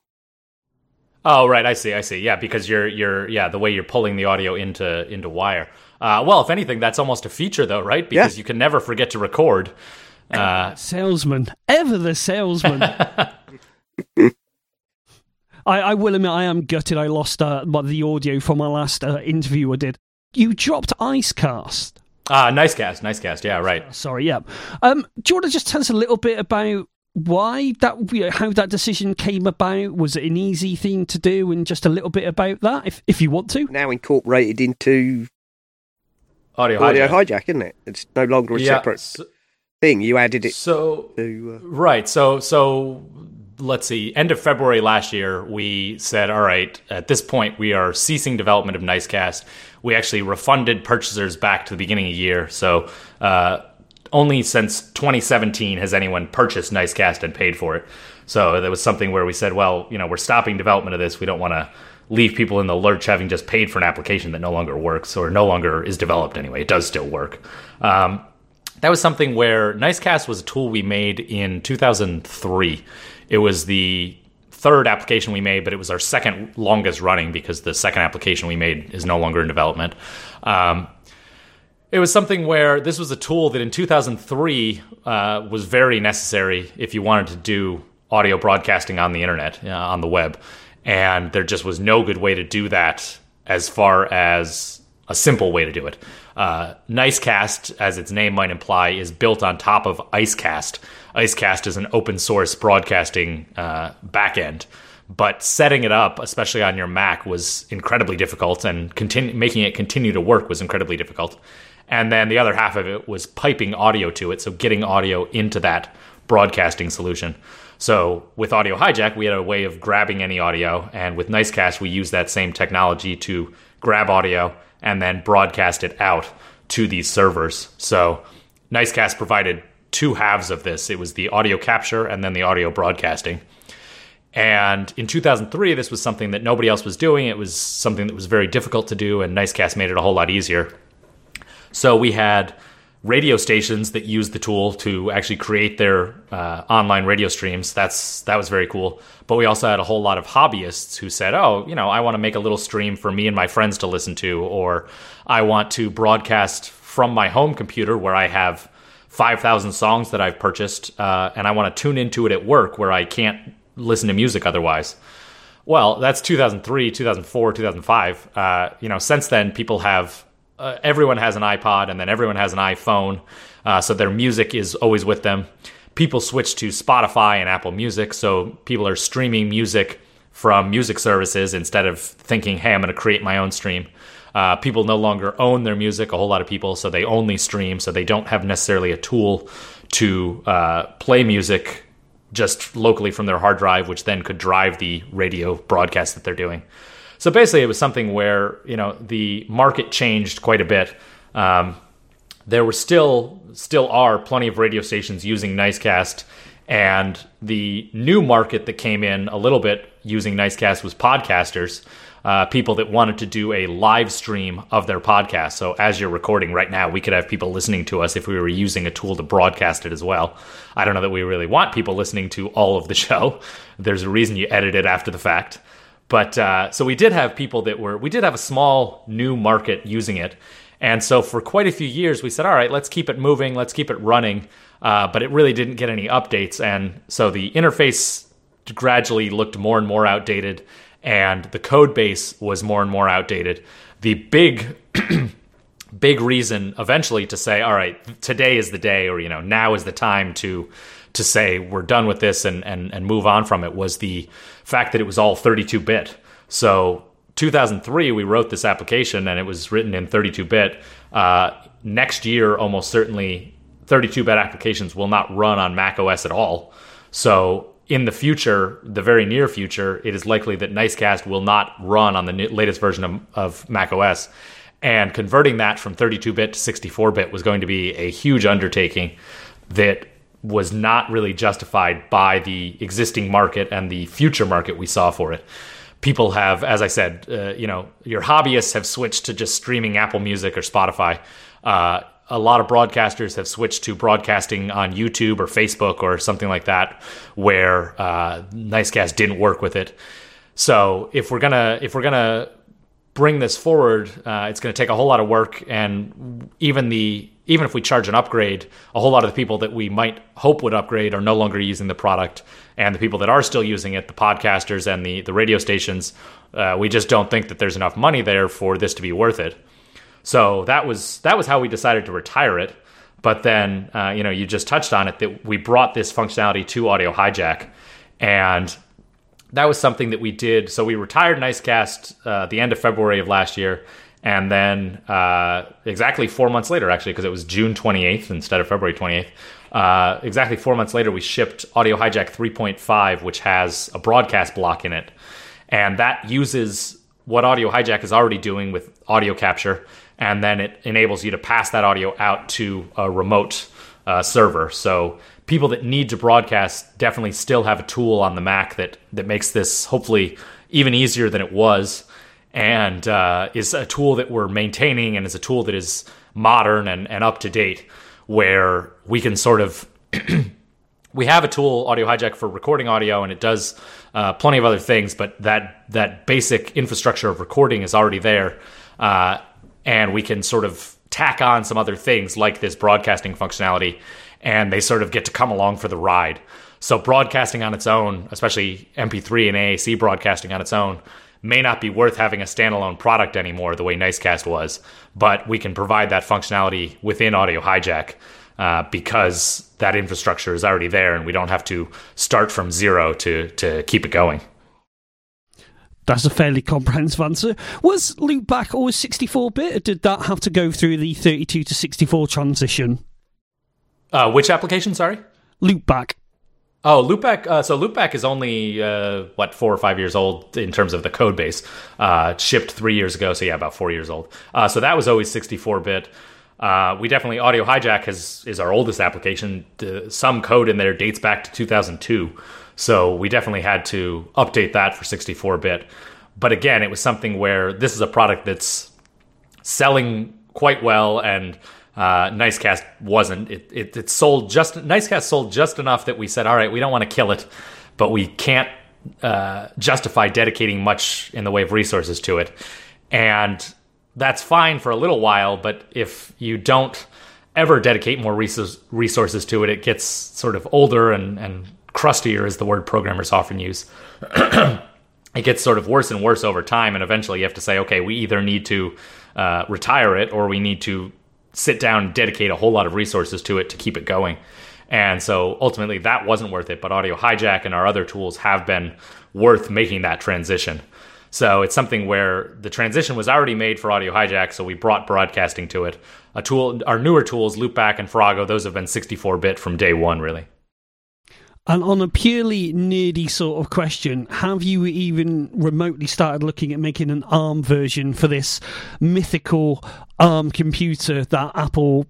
Oh, right. I see. I see. Yeah, because you're you're yeah the way you're pulling the audio into into wire. Uh, well, if anything, that's almost a feature, though, right? Because yeah. you can never forget to record. Uh, salesman, ever the salesman. I, I will admit I am gutted. I lost uh, the audio from my last uh, interview I did. You dropped Nicecast. Ah, Nicecast, nice cast. Yeah, right. Sorry, yeah. Um, do you want to just tell us a little bit about why that, how that decision came about? Was it an easy thing to do, and just a little bit about that, if if you want to? Now incorporated into audio, audio hijack. hijack, isn't it? It's no longer a yeah, separate so, thing. You added it. So to, uh... right. So so let's see, end of February last year, we said, all right, at this point, we are ceasing development of Nicecast. We actually refunded purchasers back to the beginning of the year. So uh, only since 2017 has anyone purchased Nicecast and paid for it. So that was something where we said, well, you know, we're stopping development of this. We don't want to leave people in the lurch having just paid for an application that no longer works or no longer is developed anyway. It does still work. Um, that was something where Nicecast was a tool we made in 2003. It was the third application we made, but it was our second longest running because the second application we made is no longer in development. Um, it was something where this was a tool that in 2003 uh, was very necessary if you wanted to do audio broadcasting on the internet, uh, on the web. And there just was no good way to do that as far as a simple way to do it. Uh, Nicecast, as its name might imply, is built on top of Icecast. Icecast is an open source broadcasting uh, backend, but setting it up, especially on your Mac, was incredibly difficult, and continu- making it continue to work was incredibly difficult. And then the other half of it was piping audio to it, so getting audio into that broadcasting solution. So with Audio Hijack, we had a way of grabbing any audio, and with Nicecast, we use that same technology to grab audio and then broadcast it out to these servers. So Nicecast provided two halves of this. It was the audio capture and then the audio broadcasting. And in 2003, this was something that nobody else was doing. It was something that was very difficult to do, and Nicecast made it a whole lot easier. So we had radio stations that used the tool to actually create their uh, online radio streams. That's that was very cool. But we also had a whole lot of hobbyists who said, "Oh, you know, I want to make a little stream for me and my friends to listen to, or I want to broadcast from my home computer where I have 5,000 songs that I've purchased, uh, and I want to tune into it at work where I can't listen to music otherwise." Well, that's 2003, 2004, 2005. Uh, you know, since then, people have uh, everyone has an iPod and then everyone has an iPhone, uh, so their music is always with them. People switch to Spotify and Apple Music, so people are streaming music from music services instead of thinking, "Hey, I'm going to create my own stream." Uh, people no longer own their music. A whole lot of people, so they only stream, so they don't have necessarily a tool to uh, play music just locally from their hard drive, which then could drive the radio broadcast that they're doing. So basically, it was something where you know the market changed quite a bit. Um, there were still still are plenty of radio stations using Nicecast, and the new market that came in a little bit using Nicecast was podcasters. Uh, people that wanted to do a live stream of their podcast. So, as you're recording right now, we could have people listening to us if we were using a tool to broadcast it as well. I don't know that we really want people listening to all of the show. There's a reason you edit it after the fact. But uh, so we did have people that were, we did have a small new market using it. And so for quite a few years, we said, all right, let's keep it moving, let's keep it running. Uh, but it really didn't get any updates. And so the interface gradually looked more and more outdated, and the code base was more and more outdated. The big, big reason eventually to say, all right, today is the day, or, you know, now is the time to to say we're done with this and, and, and move on from it was the fact that it was all 32 bit. So 2003, we wrote this application and it was written in 32 bit. Uh, next year, almost certainly 32 bit applications will not run on Mac OS at all. So in the future, the very near future, it is likely that Nicecast will not run on the latest version of, of Mac OS. And converting that from 32 bit to 64 bit was going to be a huge undertaking that was not really justified by the existing market and the future market we saw for it. People have, as I said, uh, you know, your hobbyists have switched to just streaming Apple Music or Spotify. Uh, a lot of broadcasters have switched to broadcasting on YouTube or Facebook or something like that, where uh, Nicecast didn't work with it. So if we're gonna if we're gonna bring this forward, uh, it's to take a whole lot of work, and even the even if we charge an upgrade, a whole lot of the people that we might hope would upgrade are no longer using the product, and the people that are still using it, the podcasters and the the radio stations, uh, we just don't think that there's enough money there for this to be worth it. So that was that was how we decided to retire it. But then, uh, you know, you just touched on it that we brought this functionality to Audio Hijack, and that was something that we did. So we retired Nicecast uh, the end of February of last year, And then uh, exactly four months later, actually, because it was June 28th instead of February 28th, uh, exactly four months later, we shipped Audio Hijack 3.5, which has a broadcast block in it. And that uses what Audio Hijack is already doing with audio capture, and then it enables you to pass that audio out to a remote uh, server. So people that need to broadcast definitely still have a tool on the Mac that that makes this hopefully even easier than it was, and uh, is a tool that we're maintaining and is a tool that is modern and, and up to date, where we can sort of we have a tool audio hijack for recording audio and it does uh, plenty of other things but that that basic infrastructure of recording is already there uh, and we can sort of tack on some other things like this broadcasting functionality and they sort of get to come along for the ride so broadcasting on its own especially mp3 and aac broadcasting on its own may not be worth having a standalone product anymore the way nicecast was but we can provide that functionality within audio hijack uh, because that infrastructure is already there and we don't have to start from zero to, to keep it going. That's a fairly comprehensive answer. Was Loopback always 64 bit, or did that have to go through the 32 to 64 transition? Uh, which application, sorry? Loopback. Oh, Loopback. Uh, so Loopback is only uh, what four or five years old in terms of the code base. Uh, shipped three years ago, so yeah, about four years old. Uh, so that was always 64 bit. Uh, we definitely Audio Hijack has is our oldest application. Some code in there dates back to 2002, so we definitely had to update that for 64 bit. But again, it was something where this is a product that's selling quite well, and uh, Nicecast wasn't. It, it, it sold just Nicecast sold just enough that we said, all right, we don't want to kill it, but we can't uh, justify dedicating much in the way of resources to it, and that's fine for a little while, but if you don't ever dedicate more resources to it, it gets sort of older and, and crustier, is the word programmers often use. it gets sort of worse and worse over time, and eventually you have to say, okay, we either need to uh, retire it or we need to sit down and dedicate a whole lot of resources to it to keep it going. And so ultimately that wasn't worth it, but Audio Hijack and our other tools have been worth making that transition. So it's something where the transition was already made for Audio Hijack, so we brought broadcasting to it. A tool, our newer tools, Loopback and Farrago, those have been 64-bit from day one, really. And on a purely nerdy sort of question, have you even remotely started looking at making an ARM version for this mythical ARM computer that Apple.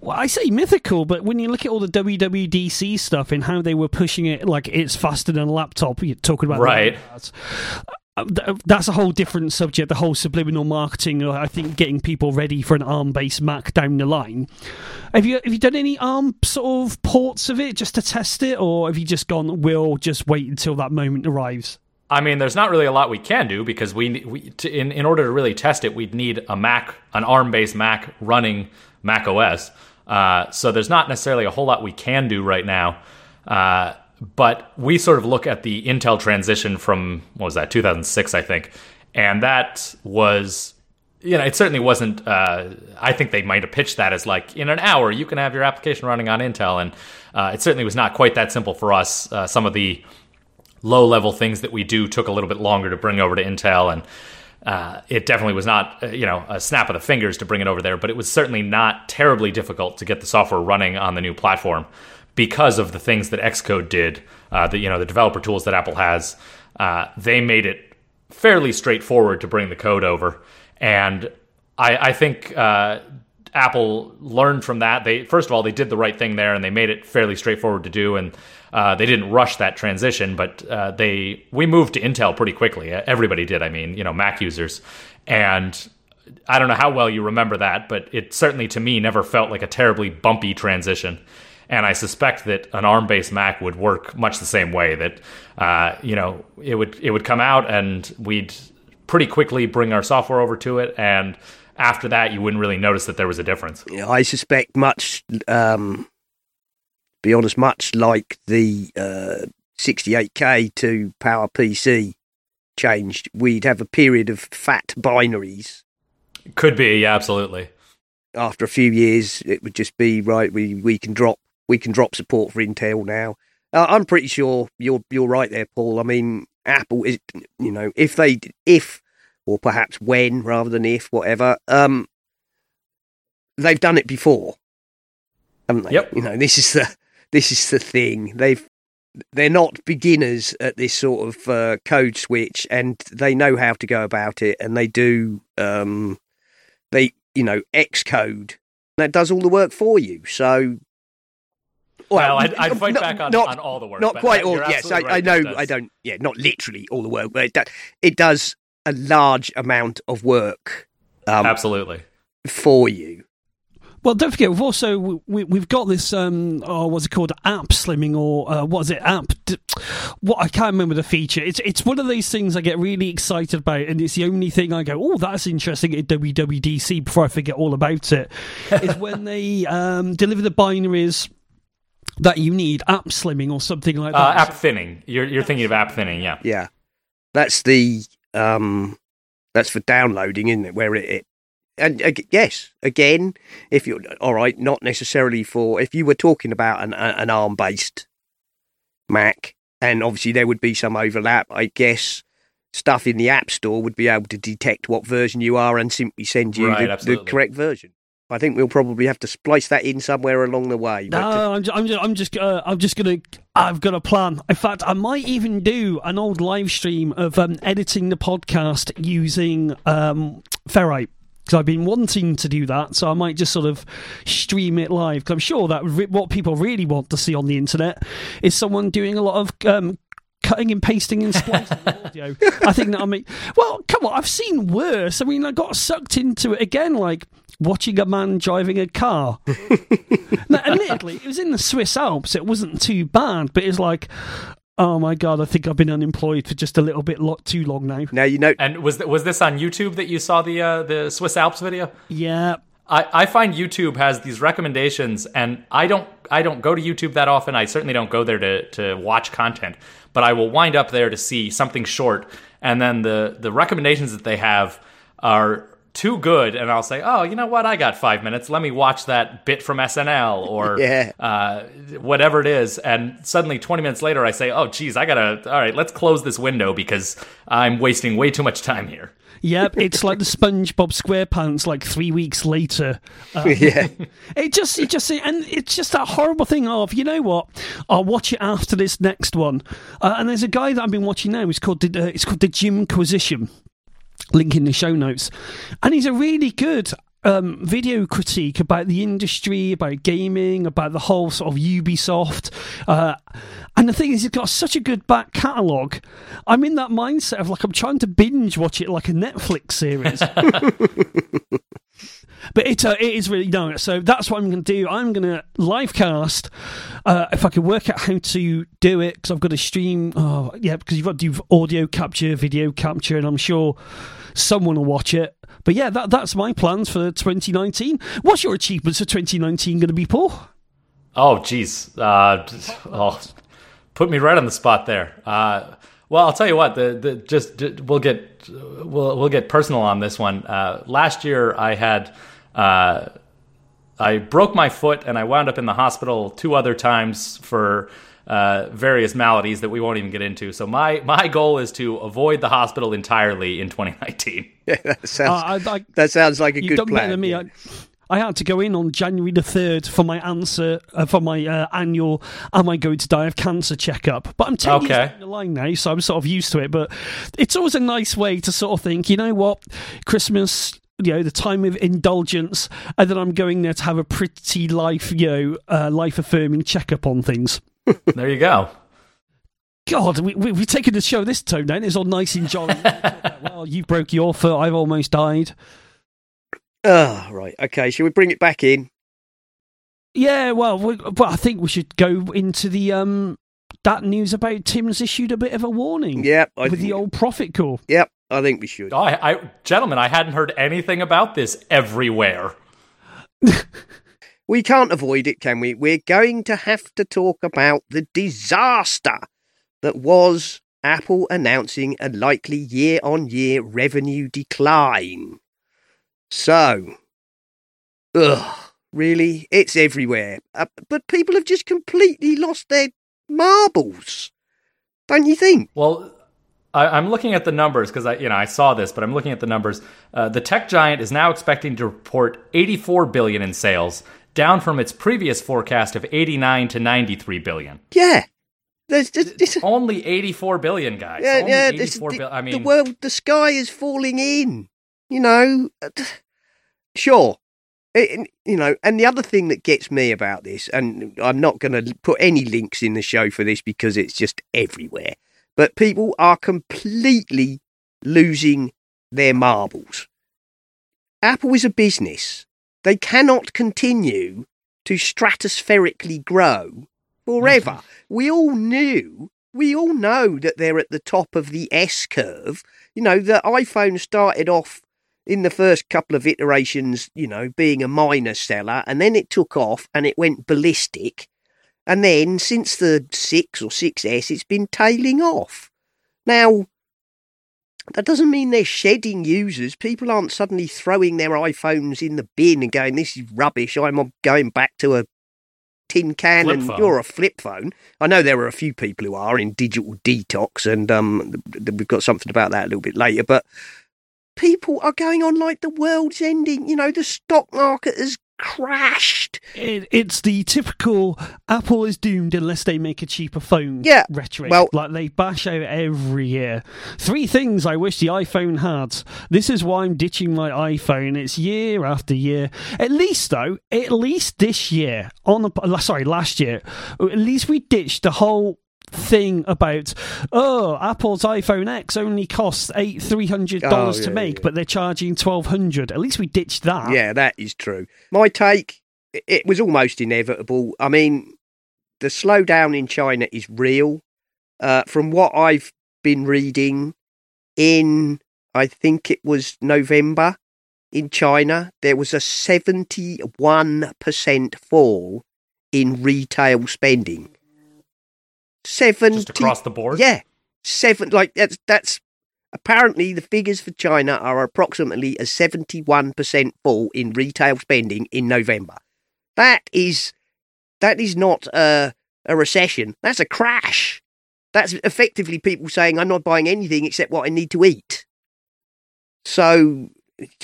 Well, I say mythical, but when you look at all the WWDC stuff and how they were pushing it like it's faster than a laptop, you're talking about right. Uh, that's a whole different subject. The whole subliminal marketing. Uh, I think getting people ready for an ARM-based Mac down the line. Have you have you done any ARM sort of ports of it just to test it, or have you just gone? We'll just wait until that moment arrives. I mean, there's not really a lot we can do because we, we to, in in order to really test it, we'd need a Mac, an ARM-based Mac running Mac OS. Uh, so there's not necessarily a whole lot we can do right now. Uh, but we sort of look at the Intel transition from what was that 2006 I think. And that was you know it certainly wasn't uh, I think they might have pitched that as like in an hour you can have your application running on Intel. And uh, it certainly was not quite that simple for us. Uh, some of the low level things that we do took a little bit longer to bring over to Intel. And uh, it definitely was not, uh, you know, a snap of the fingers to bring it over there, but it was certainly not terribly difficult to get the software running on the new platform because of the things that Xcode did, uh, the you know the developer tools that Apple has, uh, they made it fairly straightforward to bring the code over, and I, I think uh, Apple learned from that. They first of all they did the right thing there, and they made it fairly straightforward to do, and uh, they didn't rush that transition. But uh, they we moved to Intel pretty quickly. Everybody did. I mean, you know, Mac users, and I don't know how well you remember that, but it certainly to me never felt like a terribly bumpy transition and I suspect that an ARM-based Mac would work much the same way. That uh, you know it would it would come out, and we'd pretty quickly bring our software over to it, and after that, you wouldn't really notice that there was a difference. Yeah, I suspect much. Um, be honest, much like the uh, 68k to PowerPC changed, we'd have a period of fat binaries. Could be, yeah, absolutely after a few years, it would just be right. We we can drop we can drop support for Intel now. Uh, I'm pretty sure you're you're right there, Paul. I mean, Apple is you know if they if or perhaps when rather than if, whatever. Um, they've done it before, haven't they? Yep. You know, this is the this is the thing. They've they're not beginners at this sort of uh, code switch, and they know how to go about it, and they do. Um, they you know Xcode that does all the work for you. So. Well, I'd, I'd fight not- back on, not- on all the work. not but quite all. Yes, I, absolutely I know. I don't. Yeah, not literally all the work, but it, do, it does a large amount of work um, Absolutely. for you. Well, don't forget, we've also we, we've got this. Um, oh, what's it called? App slimming, or uh, what is it? App. D- what I can't remember the feature. It's it's one of those things I get really excited about, and it's the only thing I go, oh, that's interesting at WWDC before I forget all about it. is when they um, deliver the binaries that you need, app slimming or something like Uh, that. app thinning. You're you're thinking of app thinning, yeah. Yeah, that's the um, that's for downloading, isn't it? Where it, it and uh, yes, again, if you're all right, not necessarily for if you were talking about an a- an ARM based Mac, and obviously there would be some overlap. I guess stuff in the App Store would be able to detect what version you are and simply send you Right, the, the correct version. I think we'll probably have to splice that in somewhere along the way. but- No, I'm just, I'm just, I'm just, uh, I'm just gonna. I've got a plan. In fact, I might even do an old live stream of um, editing the podcast using um, Ferrite because I've been wanting to do that. So I might just sort of stream it live. Because I'm sure that re- what people really want to see on the internet is someone doing a lot of. Um, Cutting and pasting and splicing audio. I think that'll make. Well, come on, I've seen worse. I mean, I got sucked into it again, like watching a man driving a car. Now, admittedly, it was in the Swiss Alps. It wasn't too bad, but it's like, oh my god, I think I've been unemployed for just a little bit lo- too long now. now you know And was th- was this on YouTube that you saw the uh, the Swiss Alps video? Yeah, I, I find YouTube has these recommendations, and I don't I don't go to YouTube that often. I certainly don't go there to to watch content, but I will wind up there to see something short, and then the the recommendations that they have are too good, and I'll say, oh, you know what? I got five minutes. Let me watch that bit from SNL or Yeah. uh, whatever it is, and suddenly twenty minutes later, I say, oh, geez, I gotta all right, let's close this window because I'm wasting way too much time here. yep. It's like the SpongeBob SquarePants. Like three weeks later, uh, yeah. it just, it just, and it's just that horrible thing of, you know what? I'll watch it after this next one. Uh, and there's a guy that I've been watching now. It's called, the, uh, it's called the Jimquisition. Link in the show notes, and he's a really good um, video critique about the industry, about gaming, about the whole sort of Ubisoft. Uh, and the thing is, he's got such a good back catalogue. I'm in that mindset of like I'm trying to binge watch it like a Netflix series. But it, uh, it is really no. So that's what I'm going to do. I'm going to live cast. Uh, if I can work out how to do it, because I've got to stream. Oh, yeah, because you've got to do audio capture, video capture, and I'm sure someone will watch it. But yeah, that that's my plans for 2019. What's your achievements for 2019 going to be, Paul? Oh, geez. Uh, oh, put me right on the spot there. Uh, well, I'll tell you what. The, the just d- we'll get we'll we'll get personal on this one. Uh, last year, I had uh, I broke my foot and I wound up in the hospital two other times for uh, various maladies that we won't even get into. So my my goal is to avoid the hospital entirely in 2019. Yeah, that sounds Uh, I, I, that sounds like a You've good done plan. better than me. yeah. I, I had to go in on January the third for my answer uh, for my uh, annual "Am I going to die of cancer?" checkup. But I'm ten years Okay. down the line now, so I'm sort of used to it. But it's always a nice way to sort of think, you know what, Christmas. You know the time of indulgence, and then I'm going there to have a pretty life, you know, uh, life affirming checkup on things. there you go. God, we, we, we've taken the show this tone down. It's all nice and jolly. well, you broke your foot. I've almost died. Ah, right. Okay. Shall we bring it back in? Yeah, well, we, well, I think we should go into the um that news about Tim's issued a bit of a warning. Yep. I with think, the old profit call. Yep. I think we should. I, I, gentlemen, I hadn't heard anything about this everywhere. We can't avoid it, can we? We're going to have to talk about the disaster that was Apple announcing a likely year on year revenue decline. So, ugh, really? It's everywhere. Uh, but people have just completely lost their marbles. Don't you think? Well, I, am looking at the numbers because I, you know, I saw this, but I'm looking at the numbers. Uh, the tech giant is now expecting to report 84 billion in sales, down from its previous forecast of 89 to 93 billion. Yeah, there's just it's only 84 billion, guys. Yeah, only yeah. 84 the, billion. I mean, the world, the sky is falling in. You know, sure. It, you know, and the other thing that gets me about this, and I'm not going to put any links in the show for this because it's just everywhere, but people are completely losing their marbles. Apple is a business. They cannot continue to stratospherically grow forever. We all knew, we all know that they're at the top of the S curve. You know, the iPhone started off in the first couple of iterations, you know, being a minor seller, and then it took off and it went ballistic. And then since the 6 or 6S, it's been tailing off. Now, that doesn't mean they're shedding users. People aren't suddenly throwing their iPhones in the bin and going, this is rubbish. I'm going back to a tin can flip and phone. you're a flip phone. I know there are a few people who are in digital detox, and um, we've got something about that a little bit later. But people are going on like the world's ending. You know, the stock market has crashed. It, it's the typical Apple is doomed unless they make a cheaper phone yeah, rhetoric. Well, like they bash out every year. Three things I wish the iPhone had. This is why I'm ditching my iPhone. It's year after year. At least though, at least this year on the sorry last year, at least we ditched the whole thing about oh apple's iphone x only costs eight three hundred dollars oh, yeah, to make yeah. but they're charging twelve hundred at least we ditched that. Yeah that is true. My take it was almost inevitable. I mean the slowdown in china is real. Uh, from what i've been reading in i think it was november in china there was a 71% fall in retail spending Seven just across the board. Yeah, seven. Like that's that's apparently the figures for China are approximately a seventy-one percent fall in retail spending in November. That is that is not a a recession. That's a crash. That's effectively people saying I'm not buying anything except what I need to eat. So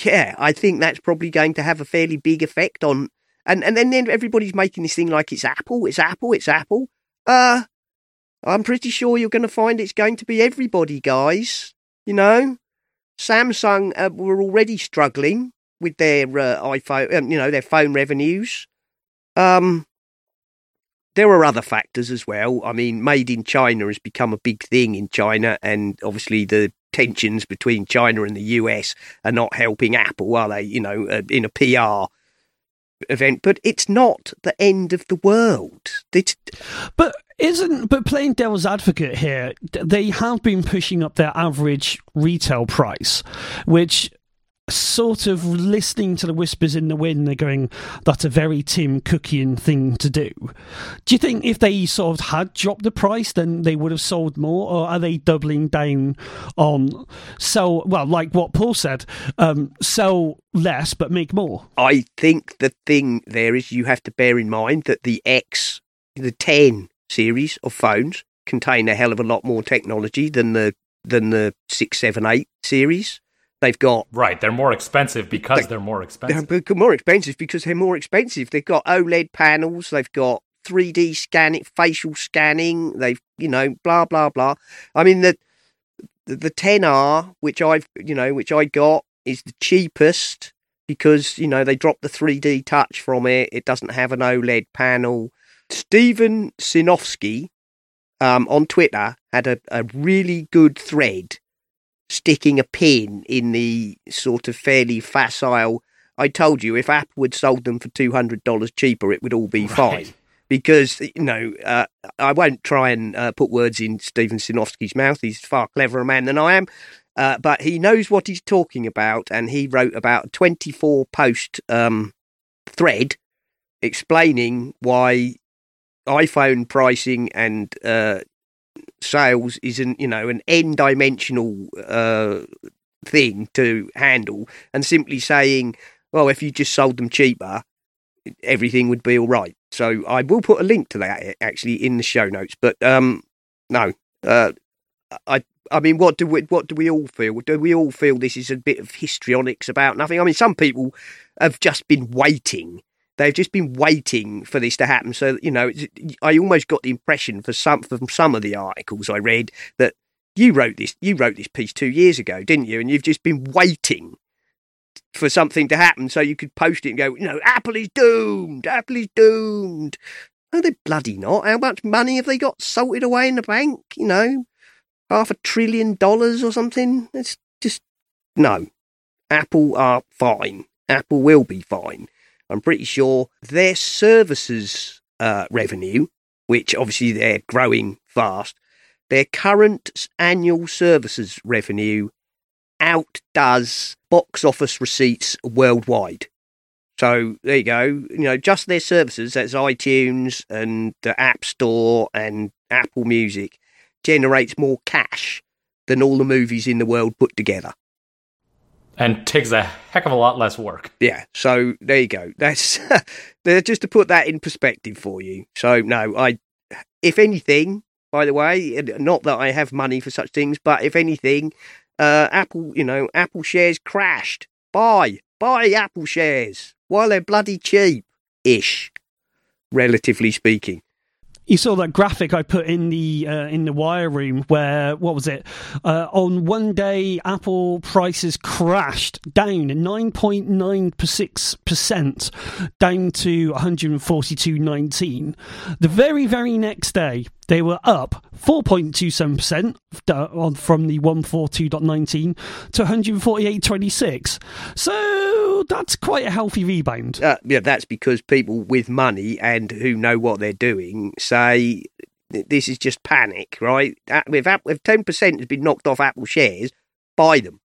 yeah, I think that's probably going to have a fairly big effect on. And and then, then everybody's making this thing like it's Apple, it's Apple, it's Apple. Uh, I'm pretty sure you're going to find it's going to be everybody, guys. You know, Samsung uh, were already struggling with their uh, iPhone, um, you know, their phone revenues. Um, there are other factors as well. I mean, made in China has become a big thing in China, and obviously the tensions between China and the US are not helping Apple, are they? You know, uh, in a PR event, but it's not the end of the world. It's... But isn't but playing devil's advocate here, they have been pushing up their average retail price, which sort of listening to the whispers in the wind, they're going, that's a very Tim Cookian thing to do. Do you think if they sort of had dropped the price, then they would have sold more, or are they doubling down on sell, well, like what Paul said, um, sell less but make more? I think the thing there is you have to bear in mind that the X, the 10 series of phones contain a hell of a lot more technology than the than the 678 series. They've got right. They're more expensive because they, are more expensive. They're more expensive because they're more expensive. They've got OLED panels. They've got 3D scanning, facial scanning. They've you know blah blah blah. I mean the the, the 10R, which I've you know which I got, is the cheapest because you know they dropped the 3D touch from it. It doesn't have an OLED panel. Stephen Sinofsky um, on Twitter had a, a really good thread sticking a pin in the sort of fairly facile. I told you if Apple had sold them for two hundred dollars cheaper, it would all be right. fine. Because you know, uh, I won't try and uh, put words in Stephen Sinofsky's mouth. He's a far cleverer man than I am, uh, but he knows what he's talking about, and he wrote about a twenty-four post um, thread explaining why iPhone pricing and uh, sales is an you know an n dimensional uh, thing to handle, and simply saying, well, if you just sold them cheaper, everything would be all right. So I will put a link to that actually in the show notes. But um, no, uh, I I mean, what do we what do we all feel? Do we all feel this is a bit of histrionics about nothing? I mean, some people have just been waiting. They've just been waiting for this to happen. So you know, I almost got the impression for some from some of the articles I read that you wrote this you wrote this piece two years ago, didn't you? And you've just been waiting for something to happen so you could post it and go, you know, Apple is doomed. Apple is doomed. No, they're bloody not. How much money have they got salted away in the bank? You know, half a trillion dollars or something. It's just no. Apple are fine. Apple will be fine. I'm pretty sure their services uh, revenue, which obviously they're growing fast, their current annual services revenue outdoes box office receipts worldwide. So there you go. You know, just their services, that's iTunes and the App Store and Apple Music, generates more cash than all the movies in the world put together. And takes a heck of a lot less work. Yeah. So there you go. That's just to put that in perspective for you. So no, I, if anything, by the way, not that I have money for such things, but if anything, uh, Apple, you know, Apple shares crashed. Buy, buy Apple shares while they're bloody cheap ish, relatively speaking you saw that graphic I put in the uh, in the wire room where what was it? Uh, on one day, Apple prices crashed down nine point nine six percent, down to one hundred and forty two nineteen. The very very next day, they were up 4.27% from the 142.19 to 148.26. So that's quite a healthy rebound. Uh, yeah, that's because people with money and who know what they're doing say this is just panic, right? If, if 10% has been knocked off Apple shares, buy them.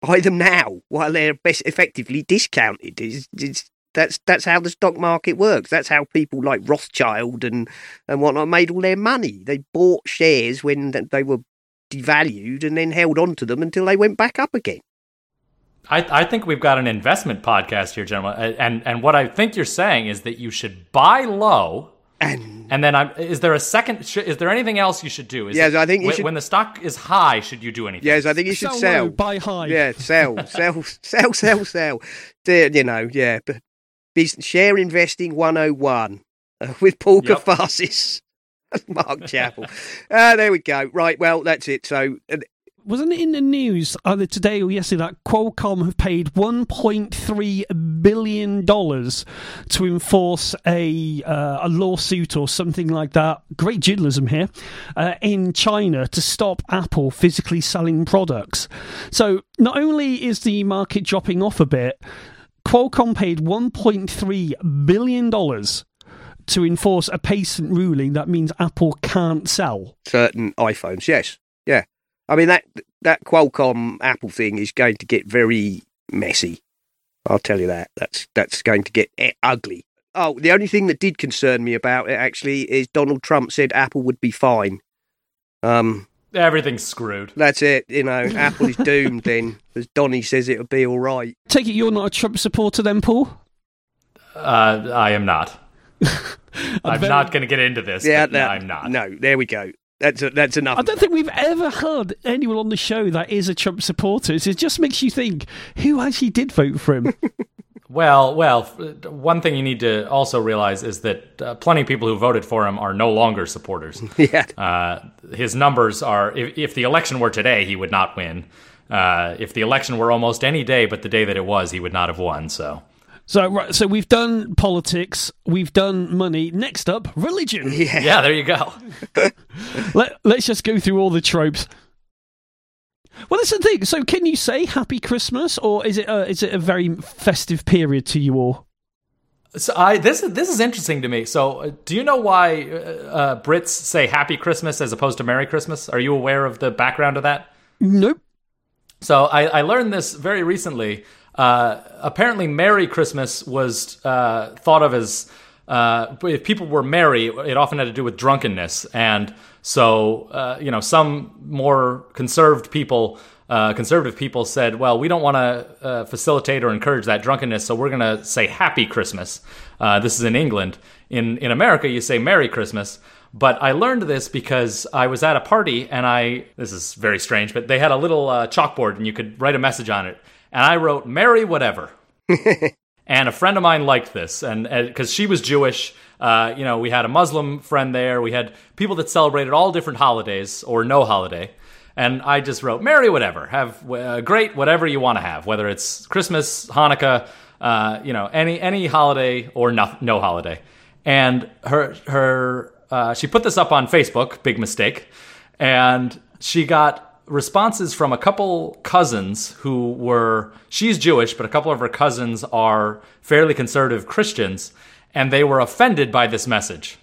Buy them now while they're best effectively discounted. It's, it's, that's that's how the stock market works. That's how people like Rothschild and and whatnot made all their money. They bought shares when they were devalued and then held on to them until they went back up again. I, I think we've got an investment podcast here, gentlemen. And and what I think you're saying is that you should buy low. And, and then I'm, is there a second? Is there anything else you should do? Is yes, it, I think when, should, when the stock is high, should you do anything? Yes, I think you should sell. sell. Low, buy high. Yeah, sell, sell, sell, sell, sell. You know, yeah. But Share Investing 101 uh, with Paul yep. Kafasis. Mark Chappell. uh, there we go. Right, well, that's it. So. Uh, wasn't it in the news either today or yesterday that Qualcomm have paid 1.3 billion dollars to enforce a uh, a lawsuit or something like that? Great journalism here uh, in China to stop Apple physically selling products. So not only is the market dropping off a bit, Qualcomm paid $1.3 billion to enforce a patent ruling that means Apple can't sell certain iPhones. Yes, yeah. I mean that that Qualcomm Apple thing is going to get very messy. I'll tell you that. That's that's going to get ugly. Oh, the only thing that did concern me about it actually is Donald Trump said Apple would be fine. Um, Everything's screwed. That's it. You know, Apple is doomed then, as Donny says it'll be all right. Take it you're not a Trump supporter then, Paul? Uh, I am not. I'm very... not going to get into this. Yeah, no, I'm not. No, there we go. That's a, that's enough. I don't think we've ever had anyone on the show that is a Trump supporter. It just makes you think who actually did vote for him. Well, well, one thing you need to also realize is that uh, plenty of people who voted for him are no longer supporters. yeah. Uh, his numbers are, if, if, the election were today, he would not win. Uh, if the election were almost any day but the day that it was, he would not have won. So. So right, so we've done politics, we've done money. Next up, religion. Yeah, yeah there you go. Let, let's just go through all the tropes. Well, that's the thing. So, can you say Happy Christmas, or is it a, is it a very festive period to you all? So I this this is interesting to me. So, uh, do you know why uh, uh, Brits say Happy Christmas as opposed to Merry Christmas? Are you aware of the background of that? Nope. So I, I learned this very recently. Uh, apparently, Merry Christmas was uh, thought of as uh, if people were merry, it often had to do with drunkenness, and so, uh, you know, some more conserved people, uh, conservative people said, well, we don't want to uh, facilitate or encourage that drunkenness, so we're going to say Happy Christmas. Uh, this is in England. In, in America, you say Merry Christmas. But I learned this because I was at a party and I, this is very strange, but they had a little chalkboard and you could write a message on it. And I wrote, Merry whatever. and a friend of mine liked this. And because she was Jewish, uh, you know, we had a Muslim friend there. We had people that celebrated all different holidays or no holiday. And I just wrote, "Merry whatever. Have uh, great whatever you want to have, whether it's Christmas, Hanukkah, uh, you know, any any holiday or no, no holiday. And her her uh, she put this up on Facebook, big mistake, and she got responses from a couple cousins who were she's Jewish, but a couple of her cousins are fairly conservative Christians, and they were offended by this message.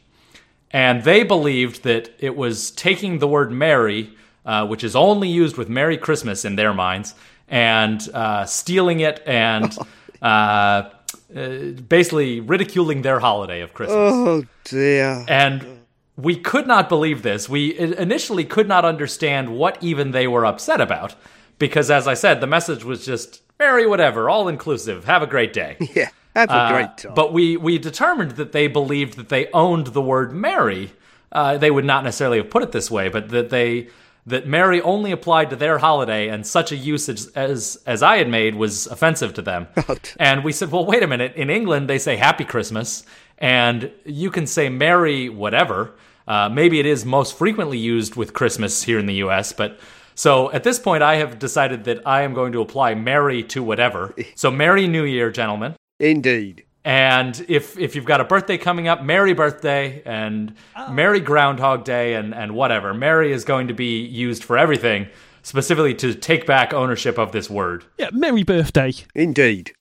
And they believed that it was taking the word Merry, uh, which is only used with Merry Christmas in their minds, and uh, stealing it and uh, uh, basically ridiculing their holiday of Christmas. Oh dear. And we could not believe this. We initially could not understand what even they were upset about because, as I said, the message was just Merry whatever, all inclusive. Have a great day. Yeah. Have a Uh, great time. But we we determined that they believed that they owned the word Merry. Uh, they would not necessarily have put it this way, but that they that Merry only applied to their holiday, and such a usage as as I had made was offensive to them. and we said, well, wait a minute. In England, they say Happy Christmas, and you can say Merry whatever. Uh, maybe it is most frequently used with Christmas here in the U.S., but. So at this point, I have decided that I am going to apply Merry to whatever. So Merry New Year, gentlemen. Indeed. And if if you've got a birthday coming up, Merry birthday and Merry Groundhog Day and and whatever. Merry is going to be used for everything, specifically to take back ownership of this word. Yeah, merry birthday. Indeed.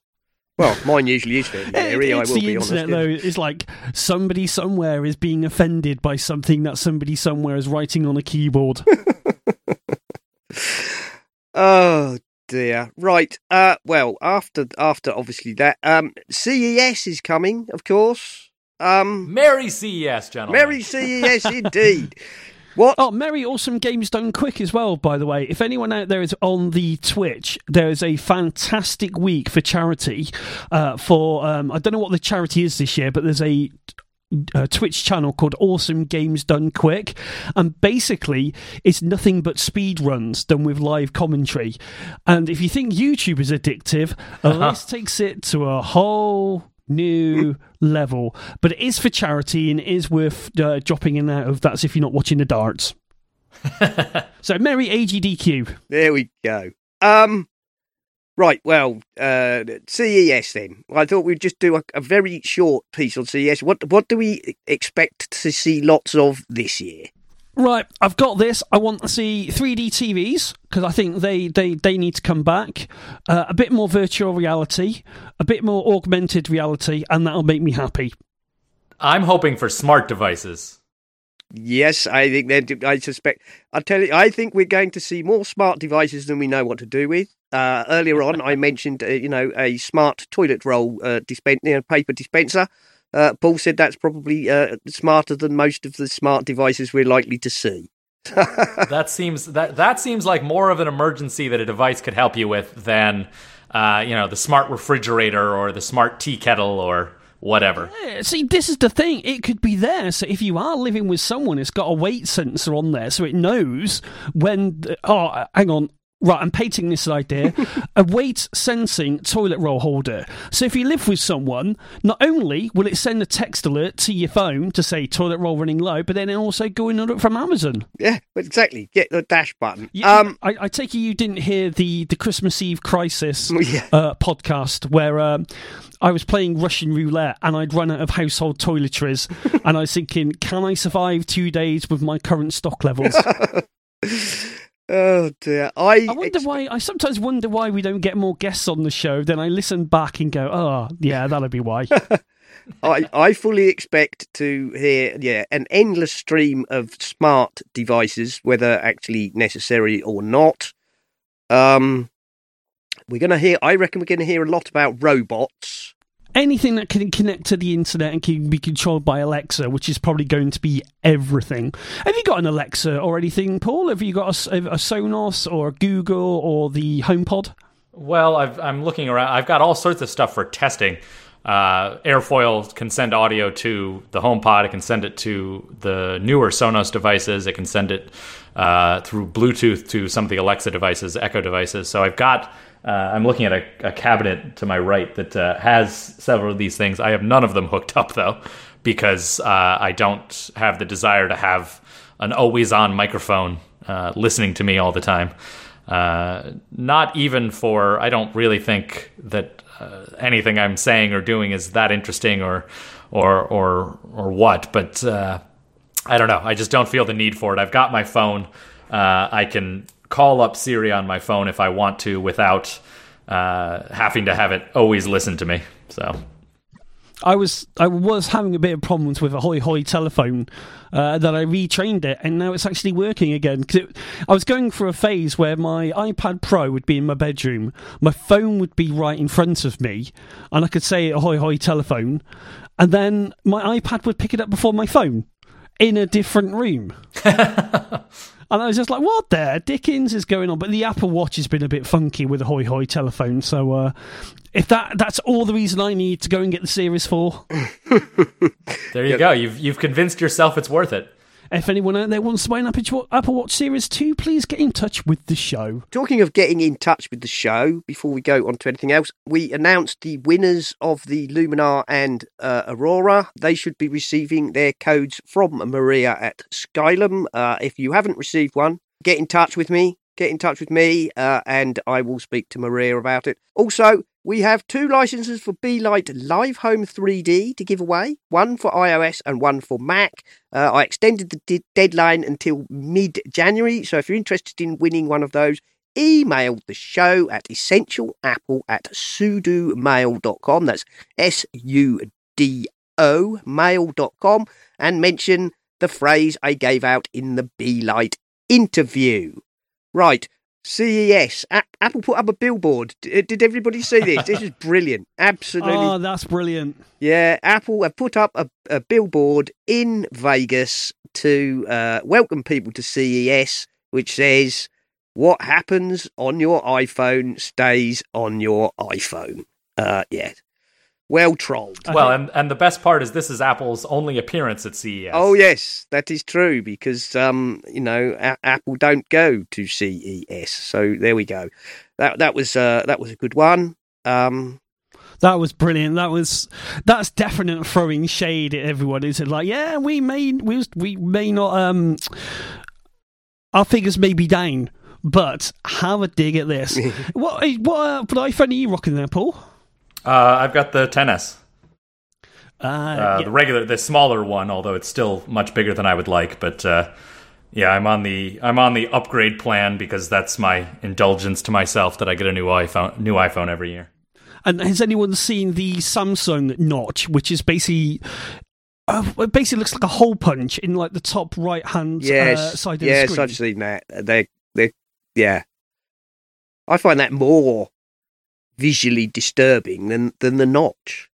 Well, mine usually is fairly merry, I will the be internet, honest. though. It's like somebody somewhere is being offended by something that somebody somewhere is writing on a keyboard. Oh dear. Right. Uh well, after after obviously that, um CES is coming, of course. Um Merry CES, gentlemen. Merry CES indeed. What? Oh, Merry Awesome Games Done Quick as well, by the way. If anyone out there is on the Twitch, there is a fantastic week for charity. Uh, for um, I don't know what the charity is this year, but there's a a Twitch channel called Awesome Games Done Quick, and basically it's nothing but speed runs done with live commentary. And if you think YouTube is addictive, uh, this takes it to a whole new level. But it is for charity and it is worth uh, dropping in out of. That's if you're not watching the darts. so Merry AGDQ. There we go. Um Right, well, uh, CES then. I thought we'd just do a, a very short piece on CES. What what do we expect to see lots of this year? Right, I've got this. I want to see 3D TVs because I think they, they, they need to come back. Uh, a bit more virtual reality, a bit more augmented reality, and that'll make me happy. I'm hoping for smart devices. Yes, I think that I suspect. I tell you, I think we're going to see more smart devices than we know what to do with. Uh, earlier on, I mentioned, uh, you know, a smart toilet roll uh, dispen- you know, paper dispenser. Uh, Paul said that's probably uh, smarter than most of the smart devices we're likely to see. that seems that that seems like more of an emergency that a device could help you with than uh, you know the smart refrigerator or the smart tea kettle or whatever. Yeah, See, this is the thing. It could be there. So if you are living with someone, it's got a weight sensor on there, so it knows when. The, oh, hang on. Right, I'm painting this idea. a weight sensing toilet roll holder. So if you live with someone, not only will it send a text alert to your phone to say toilet roll running low, but then it also go and order it from Amazon. Yeah, exactly. Get the dash button. Um, I, I take it you didn't hear the, the Christmas Eve crisis Yeah. uh, podcast where um, I was playing Russian roulette and I'd run out of household toiletries and I was thinking, can I survive two days with my current stock levels? Oh dear. I, I wonder why. I sometimes wonder why we don't get more guests on the show. Then I listen back and go, oh yeah, that'll be why. I, I fully expect to hear yeah an endless stream of smart devices, whether actually necessary or not. Um, we're gonna hear. I reckon we're gonna hear a lot about robots. Anything that can connect to the internet and can be controlled by Alexa, which is probably going to be everything. Have you got an Alexa or anything, Paul? Have you got a Sonos or a Google or the HomePod? Well, I've, I'm looking around. I've got all sorts of stuff for testing. uh, Airfoil can send audio to the HomePod. It can send it to the newer Sonos devices. It can send it uh, through Bluetooth to some of the Alexa devices, Echo devices. So I've got. Uh, I'm looking at a, a, cabinet to my right that uh, has several of these things. I have none of them hooked up though, because uh, I don't have the desire to have an always-on microphone uh, listening to me all the time. not even for. I don't really think that uh, anything I'm saying or doing is that interesting or or or or what. But uh, I don't know. I just don't feel the need for it. I've got my phone. Uh, I can call up Siri on my phone if I want to without uh, having to have it always listen to me. So I was I was having a bit of problems with a Hoi Hoi telephone uh, that I retrained it, and now it's actually working again. Because I was going through a phase where my iPad Pro would be in my bedroom, my phone would be right in front of me, and I could say a Hoi Hoi telephone, and then my iPad would pick it up before my phone in a different room. And I was just like, what the Dickens is going on? But the Apple Watch has been a bit funky with the Hoi Hoi telephone. So uh, if that that's all the reason I need to go and get the Series 4. there you go. You've, you've convinced yourself it's worth it. If anyone out there wants to buy an Apple Watch Series 2, please get in touch with the show. Talking of getting in touch with the show, before we go on to anything else, we announced the winners of the Luminar and uh, Aurora. They should be receiving their codes from Maria at Skylum. Uh, if you haven't received one, get in touch with me. Get in touch with me, uh, and I will speak to Maria about it. Also, we have two licenses for BeLight Live Home 3D to give away, one for iOS and one for Mac. Uh, I extended the d- deadline until mid January, so if you're interested in winning one of those, email the show at essentialapple at sudomail.com. That's S U D O mail.com and mention the phrase I gave out in the BeLight interview. Right, CES. A- Apple put up a billboard. D- did everybody see this? this is brilliant. Absolutely. Oh, that's brilliant. Yeah, Apple have put up a, a billboard in Vegas to uh, welcome people to CES, which says, What happens on your iPhone stays on your iPhone. Uh, yeah, well trolled. Well, and, and the best part is this is Apple's only appearance at CES. Oh yes, that is true because um, you know a- Apple don't go to CES, so there we go. That that was uh, that was a good one. Um, that was brilliant. That was that's definite throwing shade at everyone. Is it like, yeah, we may we we may not um our figures may be down, but have a dig at this. what what uh, what iPhone are you rocking there, Paul? Uh, I've got the 10s. Uh, Uh, yeah. The regular, the smaller one, although it's still much bigger than I would like. But uh, yeah, I'm on the I'm on the upgrade plan because that's my indulgence to myself that I get a new iPhone new iPhone every year. And has anyone seen the Samsung notch, which is basically uh, it basically looks like a hole punch in like the top right hand yes, uh, side of yes, the screen? I've seen that. They they yeah. I find that more visually disturbing than than the notch.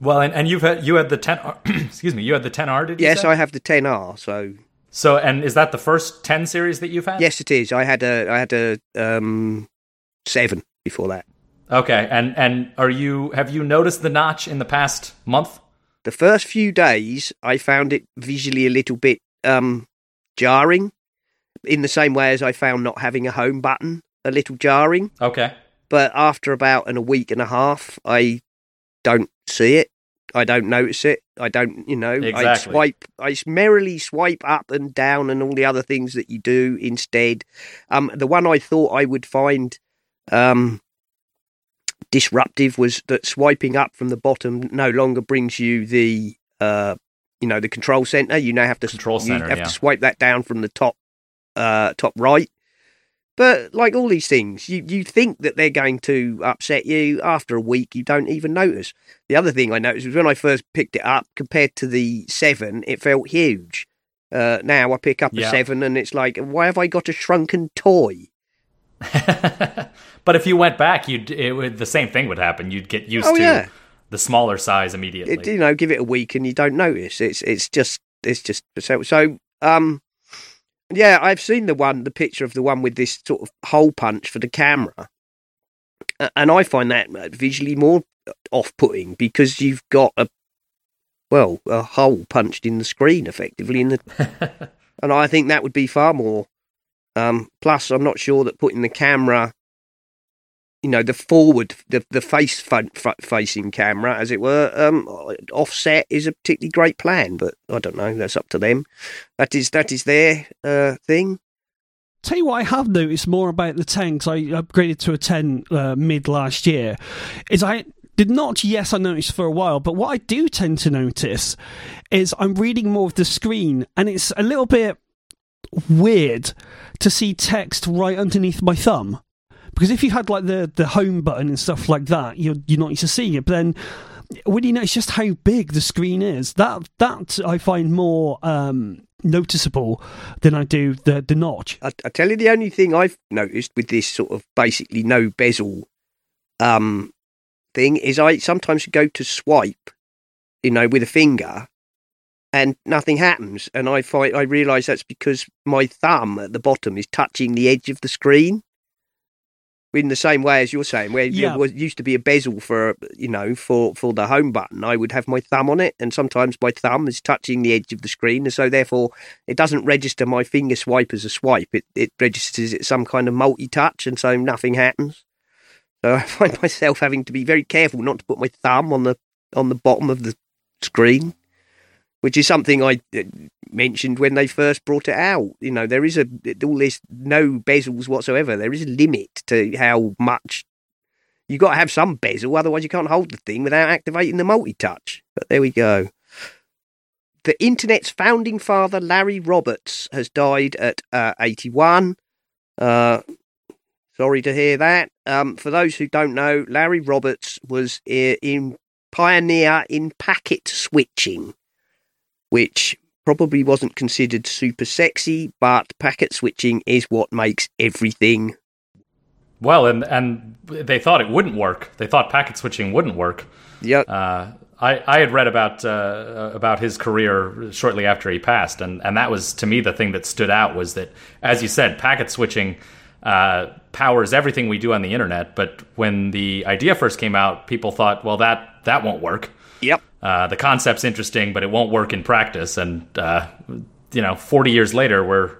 Well, and, and you've had you had the 10 excuse me, you had the 10R, did you Yes, say? I have the 10R. So So, and is that the first 10 series that you've had? yes, it is. I had a I had a um seven before that. Okay, and and are you have you noticed the notch in the past month? The first few days, I found it visually a little bit um jarring, in the same way as I found not having a home button a little jarring. Okay. But after about an, a week and a half, I don't see it. I don't notice it. I don't, you know, exactly. I swipe, I merrily swipe up and down and all the other things that you do instead. Um, the one I thought I would find um, disruptive was that swiping up from the bottom no longer brings you the, uh, you know, the control center. You now have to Control center, you have yeah. to swipe that down from the top, uh, top right. But like all these things, you, you think that they're going to upset you. After a week, you don't even notice. The other thing I noticed was when I first picked it up, compared to the seven, it felt huge. Uh, now I pick up Yeah. a seven, and it's like, why have I got a shrunken toy? but if you went back, you'd it would, the same thing would happen. You'd get used Oh, to yeah. the smaller size immediately. It, you know, give it a week, and you don't notice. It's it's just it's just so so. Um, yeah, I've seen the one, the picture of the one with this sort of hole punch for the camera. and I find that visually more off-putting because you've got a well a hole punched in the screen effectively in the, and I think that would be far more. Um, plus, I'm not sure that putting the camera, you know, the forward, the the face front, front facing camera, as it were, um, offset is a particularly great plan. But I don't know. That's up to them. That is that is their uh, thing. Tell you what, I have noticed more about the 10 because I upgraded to a 10 uh, mid last year. Is I did not, yes, I noticed for a while, but what I do tend to notice is I'm reading more of the screen and it's a little bit weird to see text right underneath my thumb. Because if you had like the, the home button and stuff like that, you're, you're not used to seeing it. But then when you notice just how big the screen is, that that I find more um, noticeable than I do the the notch. I, I, tell you, the only thing I've noticed with this sort of basically no bezel um, thing is I sometimes go to swipe, you know, with a finger, and nothing happens, and I find I realise that's because my thumb at the bottom is touching the edge of the screen in the same way as you're saying, where yeah. there was, used to be a bezel for you know for for the home button, I would have my thumb on it, and sometimes my thumb is touching the edge of the screen, and so therefore it doesn't register my finger swipe as a swipe. It it registers it some kind of multi touch, and so nothing happens. So I find myself having to be very careful not to put my thumb on the on the bottom of the screen which is something I uh, mentioned when they first brought it out. You know, there is a all this no bezels whatsoever. There is a limit to how much you got to have some bezel, otherwise you can't hold the thing without activating the multi-touch. But there we go. The internet's founding father, Larry Roberts, has died at uh, 81. Uh, sorry to hear that. Um, for those who don't know, Larry Roberts was in pioneer in packet switching which probably wasn't considered super sexy, but packet switching is what makes everything. Well, and and they thought it wouldn't work. They thought packet switching wouldn't work. Yeah. Uh, I, I had read about uh, about his career shortly after he passed, and, and that was to me the thing that stood out was that, as you said, packet switching uh, powers everything we do on the internet. But when the idea first came out, people thought, well, that that won't work. Yep. Uh, the concept's interesting, but it won't work in practice. And uh, you know, 40 years later, we're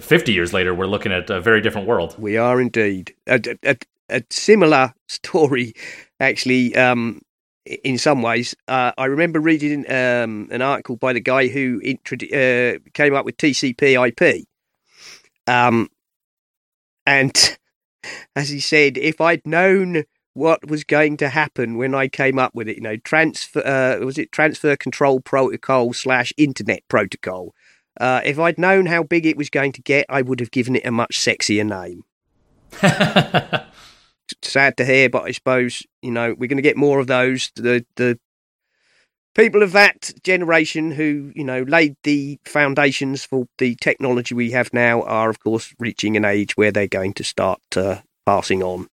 50 years later, we're looking at a very different world. We are indeed. A, a, a similar story, actually. Um, in some ways, uh, I remember reading um, an article by the guy who introdu- uh, came up with TCP/IP, um, and as he said, if I'd known what was going to happen when I came up with it. You know, transfer uh, was it transfer control protocol slash internet protocol. Uh, if I'd known how big it was going to get, I would have given it a much sexier name. Sad to hear, but I suppose you know we're going to get more of those. The the people of that generation who you know laid the foundations for the technology we have now are, of course, reaching an age where they're going to start uh, passing on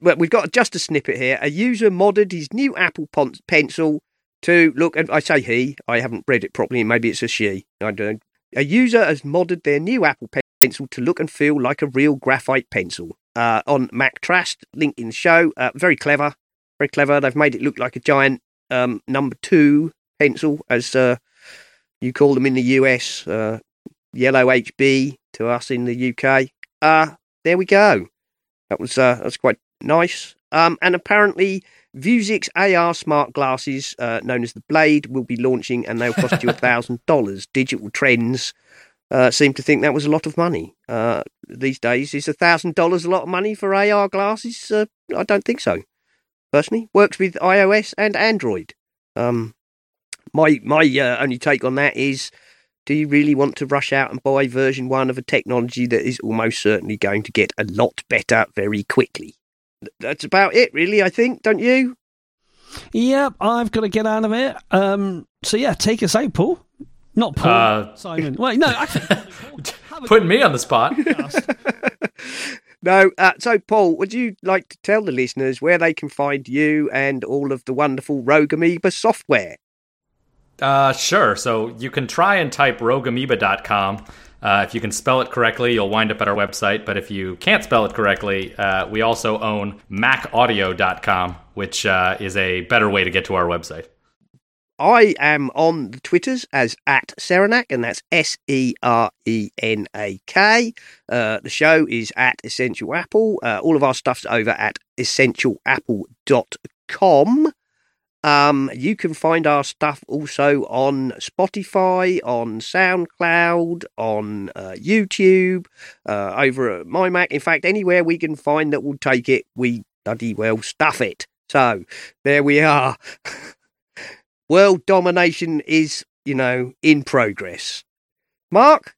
well, we've got just a snippet here. A user modded his new Apple Pencil to look, and I say he, I haven't read it properly, maybe it's a she. I don't. A user has modded their new Apple Pencil to look and feel like a real graphite pencil. Uh, on MacTrast, link in the show. Uh, very clever, very clever. They've made it look like a giant um, number two pencil, as uh, you call them in the US, uh, yellow HB to us in the UK. Uh, there we go. That was uh, that's quite nice. Um, and apparently, Vuzix AR smart glasses, uh, known as the Blade, will be launching, and they'll cost you a thousand dollars. Digital Trends uh, seem to think that was a lot of money uh, these days. Is a thousand dollars a lot of money for AR glasses? Uh, I don't think so. Personally, works with iOS and Android. Um, my my uh, only take on that is do you really want to rush out and buy version one of a technology that is almost certainly going to get a lot better very quickly? That's about it, really. I think, don't you? Yep, I've got to get out of it. Um, so yeah, take us out, Paul. Not Paul, uh, Simon. Wait, no, actually, putting me on the spot. no, uh, so Paul, would you like to tell the listeners where they can find you and all of the wonderful Rogue Amoeba software? Uh, sure. So you can try and type rogueamoeba.com Uh, if you can spell it correctly, you'll wind up at our website. But if you can't spell it correctly, uh, we also own macaudio.com, which uh, is a better way to get to our website. I am on the Twitters as at Serenak, and that's S E R E N A K. Uh, the show is at Essential Apple. Uh, all of our stuff's over at essentialapple.com. Um, you can find our stuff also on Spotify, on SoundCloud, on uh, YouTube, uh, over at My Mac. In fact, anywhere we can find that will take it, we bloody well stuff it. So there we are. world domination is, you know, in progress. Mark?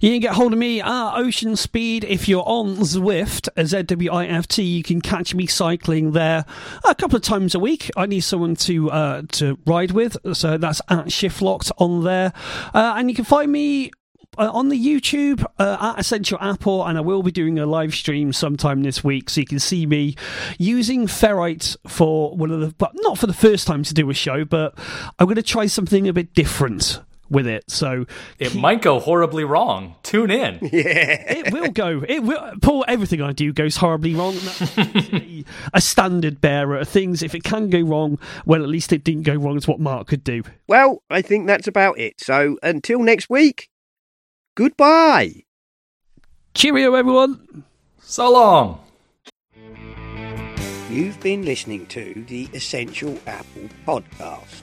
You can get hold of me at Ocean Speed if you're on Zwift, Z-W-I-F-T. You can catch me cycling there a couple of times a week. I need someone to uh, to ride with, so that's at Shift Locked on there. Uh, and you can find me uh, on the YouTube uh, at Essential Apple, and I will be doing a live stream sometime this week, so you can see me using ferrite for one of the, but not for the first time to do a show, but I'm going to try something a bit different with it. So it might go horribly wrong. Tune in. Yeah, it will go. It will. Paul, everything I do goes horribly wrong. a, a standard bearer of things. If it can go wrong, well, at least it didn't go wrong. As what Mark could do. Well, I think that's about it. So until next week. Goodbye. Cheerio, everyone. So long. You've been listening to the Essential Apple podcast.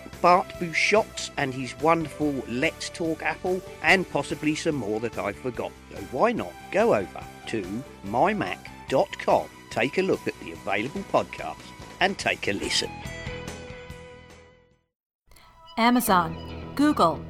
Bart Busschots and his wonderful Let's Talk Apple, and possibly some more that I forgot. So why not go over to mymac.com, take a look at the available podcasts, and take a listen. Amazon, Google,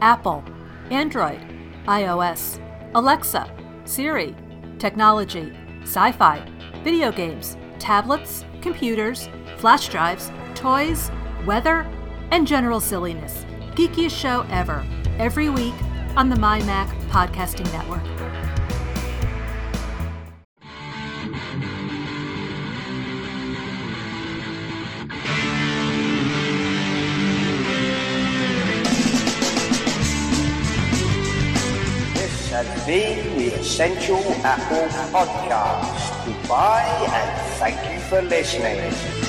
Apple, Android, iOS, Alexa, Siri, technology, sci fi, video games, tablets, computers, flash drives, toys, weather, and general silliness. Geekiest show ever, every week on the My Mac Podcasting Network. This has been the Essential Apple Podcast. Goodbye and thank you for listening.